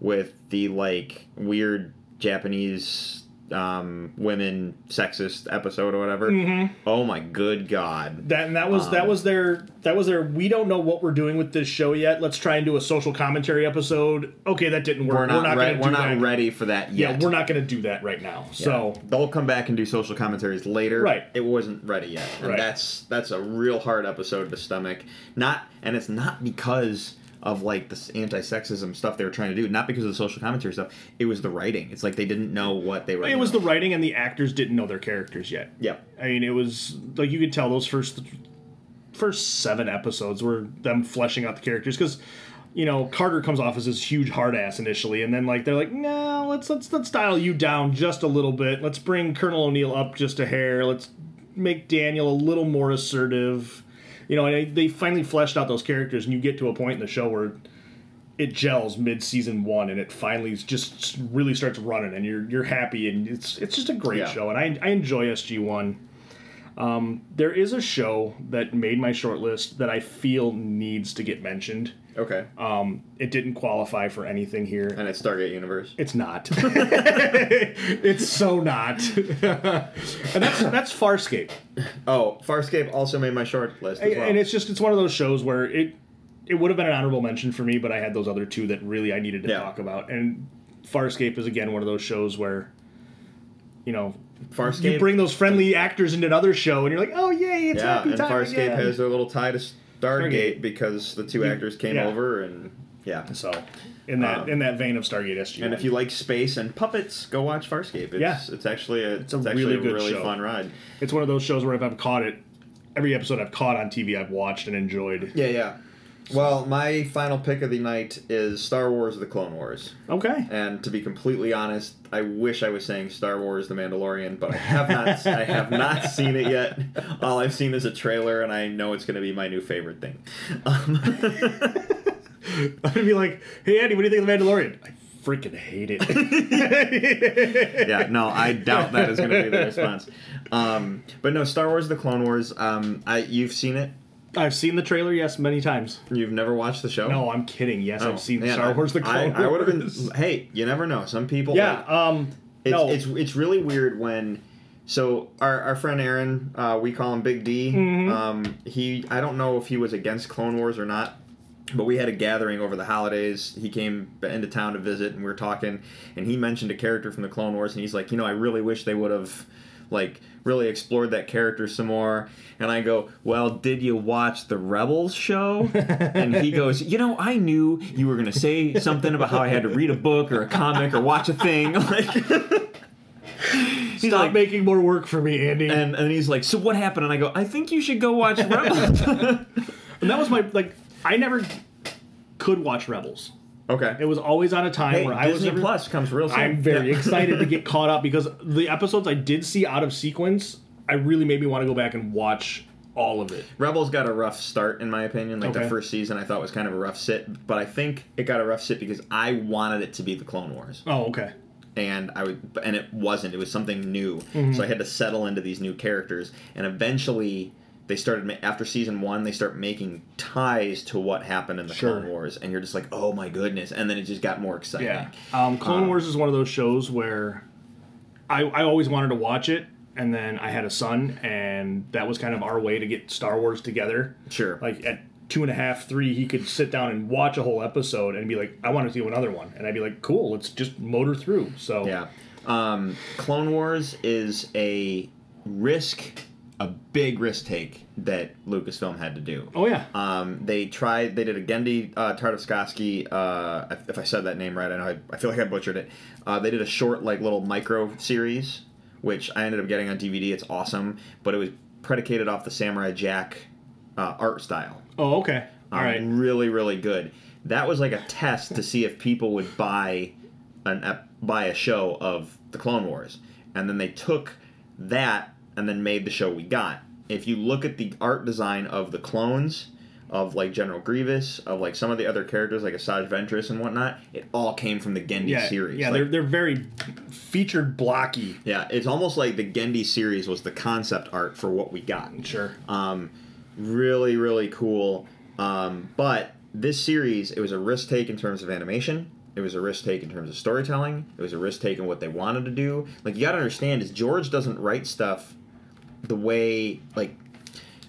with the like weird Japanese um, women sexist episode or whatever. Mm-hmm. Oh my good god! That and that was Um, that was their that was their. We don't know what we're doing with this show yet. Let's try and do a social commentary episode. Okay, that didn't work. We're not, gonna re- do we're not ready for that yet. Yeah, we're not going to do that right now. So they'll come back and do social commentaries later. Right. It wasn't ready yet, and Right. that's that's a real hard episode to stomach. Not, and it's not because of like this anti-sexism stuff they were trying to do. Not because of the social commentary stuff. It was the writing. It's like they didn't know what they were. it was the writing and the actors didn't know their characters yet. yeah. I mean, it was like you could tell those first first seven episodes were them fleshing out the characters because you know Carter comes off as this huge hard ass initially, and then like they're like, no, let's let's let's dial you down just a little bit. Let's bring Colonel O'Neill up just a hair. Let's make Daniel a little more assertive. You know, and they finally fleshed out those characters, and you get to a point in the show where it gels mid season one, and it finally just really starts running, and you're you're happy, and it's it's just a great Yeah. show, and I I enjoy SG one. Um, there is a show that made my short list that I feel needs to get mentioned. Okay. Um, it didn't qualify for anything here. and it's Stargate Universe. It's not. it's so not. and that's that's Farscape. Oh, Farscape also made my short list as well. And it's just it's one of those shows where it it would have been an honorable mention for me, but I had those other two that really I needed to Yeah. talk about. And Farscape is again one of those shows where you know Farscape. you bring those friendly actors into another show, and you're like, oh yay, it's yeah, happy and Farscape again. has their little tie to Stargate, Stargate. because the two actors came yeah. over and yeah. So in that Um, in that vein of Stargate SG. And if you like space and puppets, go watch Farscape. It's, Yeah. it's actually a it's, a actually really a good really show. fun ride. it's one of those shows where if I've caught it, every episode I've caught on TV, I've watched and enjoyed. Yeah, yeah. Well, my final pick of the night is Star Wars: The Clone Wars. Okay. And to be completely honest, I wish I was saying Star Wars: The Mandalorian, but I have not. I have not seen it yet. All I've seen is a trailer, and I know it's going to be my new favorite thing. Um, I'm gonna be like, hey Andy, what do you think of The Mandalorian? I freaking hate it. yeah, no, I doubt that is going to be the response. Um, but no, Star Wars: The Clone Wars. Um, I you've seen it. I've seen the trailer, yes, many times. You've never watched the show. No, I'm kidding. Yes, Oh, I've seen man, Star Wars: The I- Clone I, would have been. Hey, you never know. Some people. Yeah. like- Um. It's, no. it's it's really weird when so our, our friend Aaron, uh, we call him Big D. Mm-hmm. Um, he I don't know if he was against Clone Wars or not, but we had a gathering over the holidays. He came into town to visit, and we were talking, and he mentioned a character from the Clone Wars, and he's like, you know, I really wish they would have like really explored that character some more. And I go, well, did you watch the Rebels show? and he goes, you know, I knew you were gonna say something about how I had to read a book or a comic or watch a thing, like. He's Stop like, making more work for me, Andy. and, and he's like, so what happened? And I go, I think you should go watch Rebels. And that was my like. I never could watch Rebels. Okay. It was always on a time Hey, where I was Disney. Plus comes real soon. I'm very Yeah. excited to get caught up because the episodes I did see out of sequence, I really made me want to go back and watch all of it. Rebels got a rough start, in my opinion. Like the first season, I thought was kind of a rough sit, but I think it got a rough sit because I wanted it to be the Clone Wars, Oh, okay. and I would, and it wasn't. It was something new, Mm-hmm. so I had to settle into these new characters, and eventually. They started after season one. They start making ties to what happened in the Sure. Clone Wars, and you're just like, "Oh my goodness!" And then it just got more exciting. Yeah. Um, Clone Uh, Wars is one of those shows where I, I always wanted to watch it, and then I had a son, and that was kind of our way to get Star Wars together. Sure. Like at two and a half, three, he could sit down and watch a whole episode and be like, I want to do another one. And I'd be like, cool, let's just motor through. So, Yeah. Um, Clone Wars is a risk, a big risk take that Lucasfilm had to do. oh, yeah. Um, they tried. They did a Genndy uh, Tartakovsky. Uh, if- I said that name right, I know I, I feel like I butchered it. Uh, they did a short, like little micro series, which I ended up getting on DVD. It's awesome, but it was predicated off the Samurai Jack uh, art style. oh, okay. All Um, right. Really, really good. That was like a test to see if people would buy an ep- buy a show of the Clone Wars, and then they took that and then made the show we got. If you look at the art design of the clones, of like General Grievous, of like some of the other characters like Asajj Ventress and whatnot, it all came from the Genndy Yeah, series. yeah, Like, they're they're very featured blocky. yeah, it's almost like the Genndy series was the concept art for what we got. Sure. Um, really, really cool. Um, but this series, it was a risk take in terms of animation. It was a risk take in terms of storytelling. It was a risk take in what they wanted to do. Like you got to understand is George doesn't write stuff the way like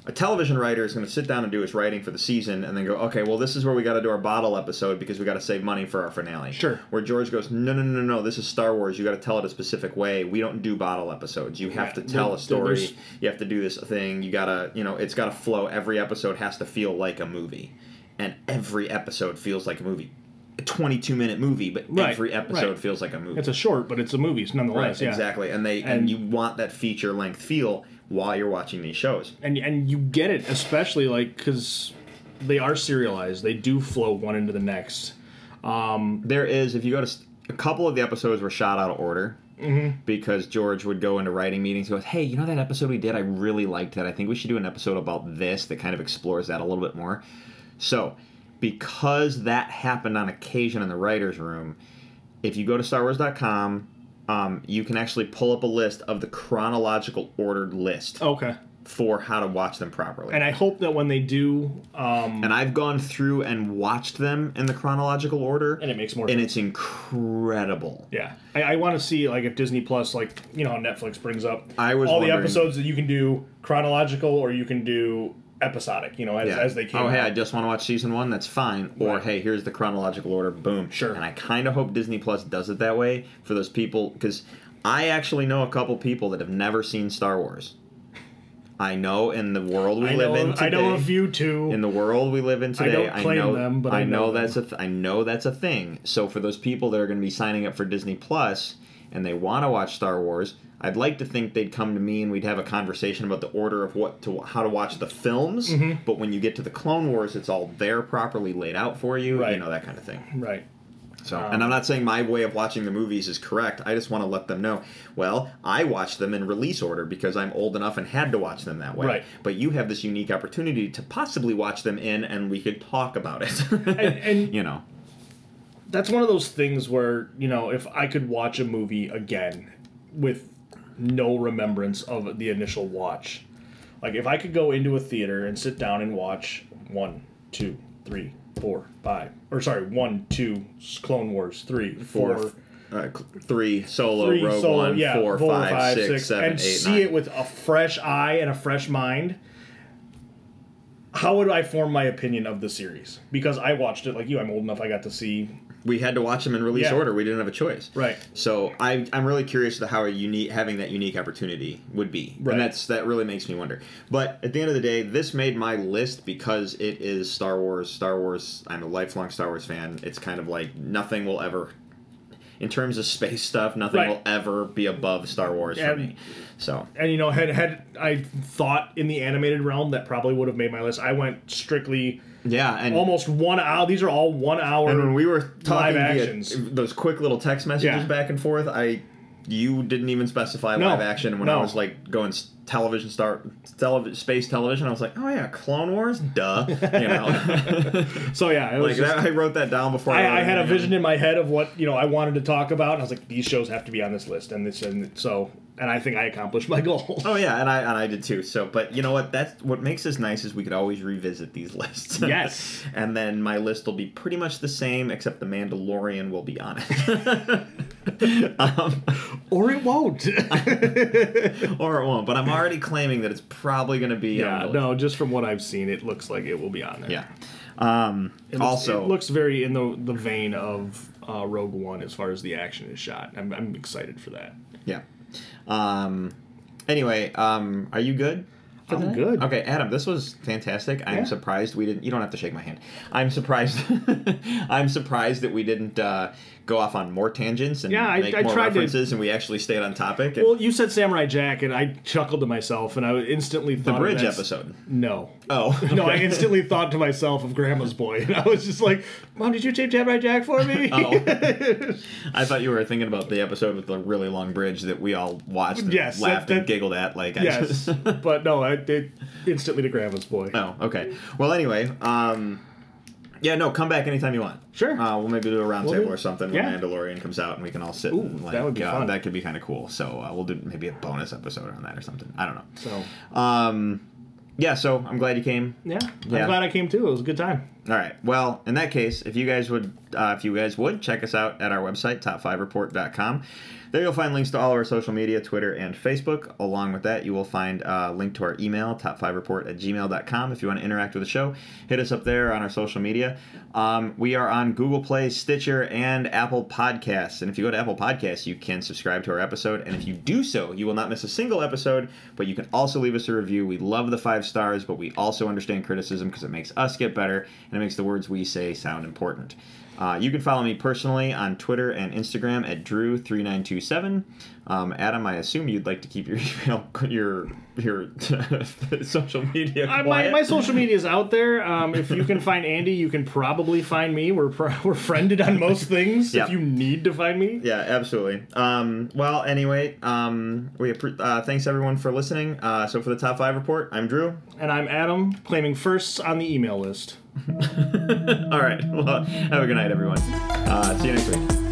a television writer is going to sit down and do his writing for the season and then go, okay, well, this is where we got to do our bottle episode because we got to save money for our finale. Sure. Where George goes, no, no, no, no, this is Star Wars. You got to tell it a specific way. We don't do bottle episodes. You have Yeah, to tell there- a story. there's- You have to do this thing. You got to, you know, it's got to flow. Every episode has to feel like a movie. And every episode feels like a movie. A 22 minute movie, but Right, every episode right. feels like a movie. It's a short, but it's a movie nonetheless. right, yeah. exactly. And they and, And- you want that feature length feel while you're watching these shows. and and you get it especially like because they are serialized they do flow one into the next Um, There is, if you go to a couple of the episodes were shot out of order Mm-hmm. because George would go into writing meetings. Goes, "Hey, you know that episode we did? I really liked that. I think we should do an episode about this that kind of explores that a little bit more." So, because that happened on occasion in the writers' room, if you go to StarWars.com, um, you can actually pull up a list of the chronological ordered list okay for how to watch them properly. and i hope that when they do um and I've gone through and watched them in the chronological order, and it makes more and sense it's incredible. yeah i, I want to see like if disney plus like you know netflix brings up I was all the episodes that you can do chronological or you can do episodic you know as, Yeah. as they came oh, hey. I just want to watch season one. That's fine. Or Right. hey, here's the chronological order. Boom. Sure. And I kind of hope Disney Plus does it that way for those people because I actually know a couple people that have never seen Star Wars. I know in the world we I live know, in today. I know a few too in the world we live in today, don't claim know them, but I I know, know that's a th- I know that's a thing. So for those people that are going to be signing up for Disney Plus and they want to watch Star Wars, I'd like to think they'd come to me and we'd have a conversation about the order of what to how to watch the films. Mm-hmm. But when you get to the Clone Wars, it's all there properly laid out for you. You know that kind of thing. right So, Um, and I'm not saying my way of watching the movies is correct. I just want to let them know. Well, I watch them in release order because I'm old enough and had to watch them that way. Right. But you have this unique opportunity to possibly watch them in, and we could talk about it. and, and you know, that's one of those things where you know if I could watch a movie again with no remembrance of the initial watch, like if I could go into a theater and sit down and watch one, two, three, four, five, or sorry, one, two, Clone Wars, three, four, four, uh, three solo, three Rogue solo, One, yeah, four, four, five, five, six, six, seven, and eight, see nine. it with a fresh eye and a fresh mind. How would I form my opinion of the series? Because I watched it like you. I'm old enough. I got to see. We had to watch them in release Yeah. order. We didn't have a choice. Right. So I, I'm really curious to how a unique having that unique opportunity would be, Right. and that's that really makes me wonder. But at the end of the day, this made my list because it is Star Wars. Star Wars. I'm a lifelong Star Wars fan. It's kind of like nothing will ever, in terms of space stuff, nothing Right. will ever be above Star Wars for me. So And you know, had had I thought in the animated realm, that probably would have made my list. I went strictly yeah, and almost one hour. These are all one hour. And when we were talking live actions. those quick little text messages Yeah. back and forth, I you didn't even specify No, live action. When I was like going television star space television, I was like, oh yeah, Clone Wars, duh. You know, so yeah, it was like just- that, I wrote that down before. I, wrote I had a vision in my head of what you know I wanted to talk about, and I was like, these shows have to be on this list, and this and so, and I think I accomplished my goal. Oh yeah, and I and I did too. So, but you know what? That's what makes this nice is we could always revisit these lists. Yes. and then my list will be pretty much the same, except the Mandalorian will be on it. um, or it won't. or it won't. But I'm already claiming that it's probably going to be. yeah, on no, just from what I've seen, it looks like it will be on there. Yeah. Um, It looks- also, it looks very in the the vein of uh, Rogue One as far as the action is shot. I'm, I'm excited for that. yeah. Um, anyway, um, are you good? for I'm that? good. Okay, Adam, this was fantastic. I'm Yeah. surprised we didn't. You don't have to shake my hand. I'm surprised. I'm surprised that we didn't uh, go off on more tangents and Yeah, I- make I more tried to- references, and we actually stayed on topic. And Well, you said Samurai Jack, and I chuckled to myself, and I instantly thought the bridge that- episode. No. Oh, No, I instantly thought to myself of Grandma's Boy, and I was just like, "Mom, did you tape Samurai Jack for me?" Oh. I thought you were thinking about the episode with the really long bridge that we all watched, and Yes, that- laughed, and giggled at. Like, I yes, just- but no, I did instantly to Grandma's Boy. Oh, okay. Well, anyway, um, yeah, no, come back anytime you want. Sure. Uh, we'll maybe do a roundtable We'll or something yeah. when Mandalorian comes out, and we can all sit. Ooh, and, like, that would be uh, fun. That could be kind of cool. So uh, we'll do maybe a bonus episode on that or something. I don't know. So Um, yeah. So I'm glad you came. yeah, Yeah. I'm glad I came too. It was a good time. All right. Well, in that case, if you guys would, uh, if you guys would check us out at our website, top5report.com. There you'll find links to all of our social media, Twitter and Facebook. Along with that, you will find a link to our email, top5report at gmail.com. If you want to interact with the show, hit us up there on our social media. Um, we are on Google Play, Stitcher, and Apple Podcasts. And if you go to Apple Podcasts, you can subscribe to our episode. And if you do so, you will not miss a single episode, but you can also leave us a review. We love the five stars, but we also understand criticism because it makes us get better and it makes the words we say sound important. Uh, you can follow me personally on Twitter and Instagram at Drew3927. Um, Adam, I assume you'd like to keep your email, your your social media quiet. my, my social media is out there. Um, if you can find Andy, you can probably find me. We're pro- we're friended on most things. Yeah. If you need to find me, yeah, absolutely. Um, well, anyway, um, we uh, thanks everyone for listening. Uh, so for the top five report, I'm Drew. and I'm Adam, claiming firsts on the email list. All right. Well, have a good night, everyone. Uh, see you next week.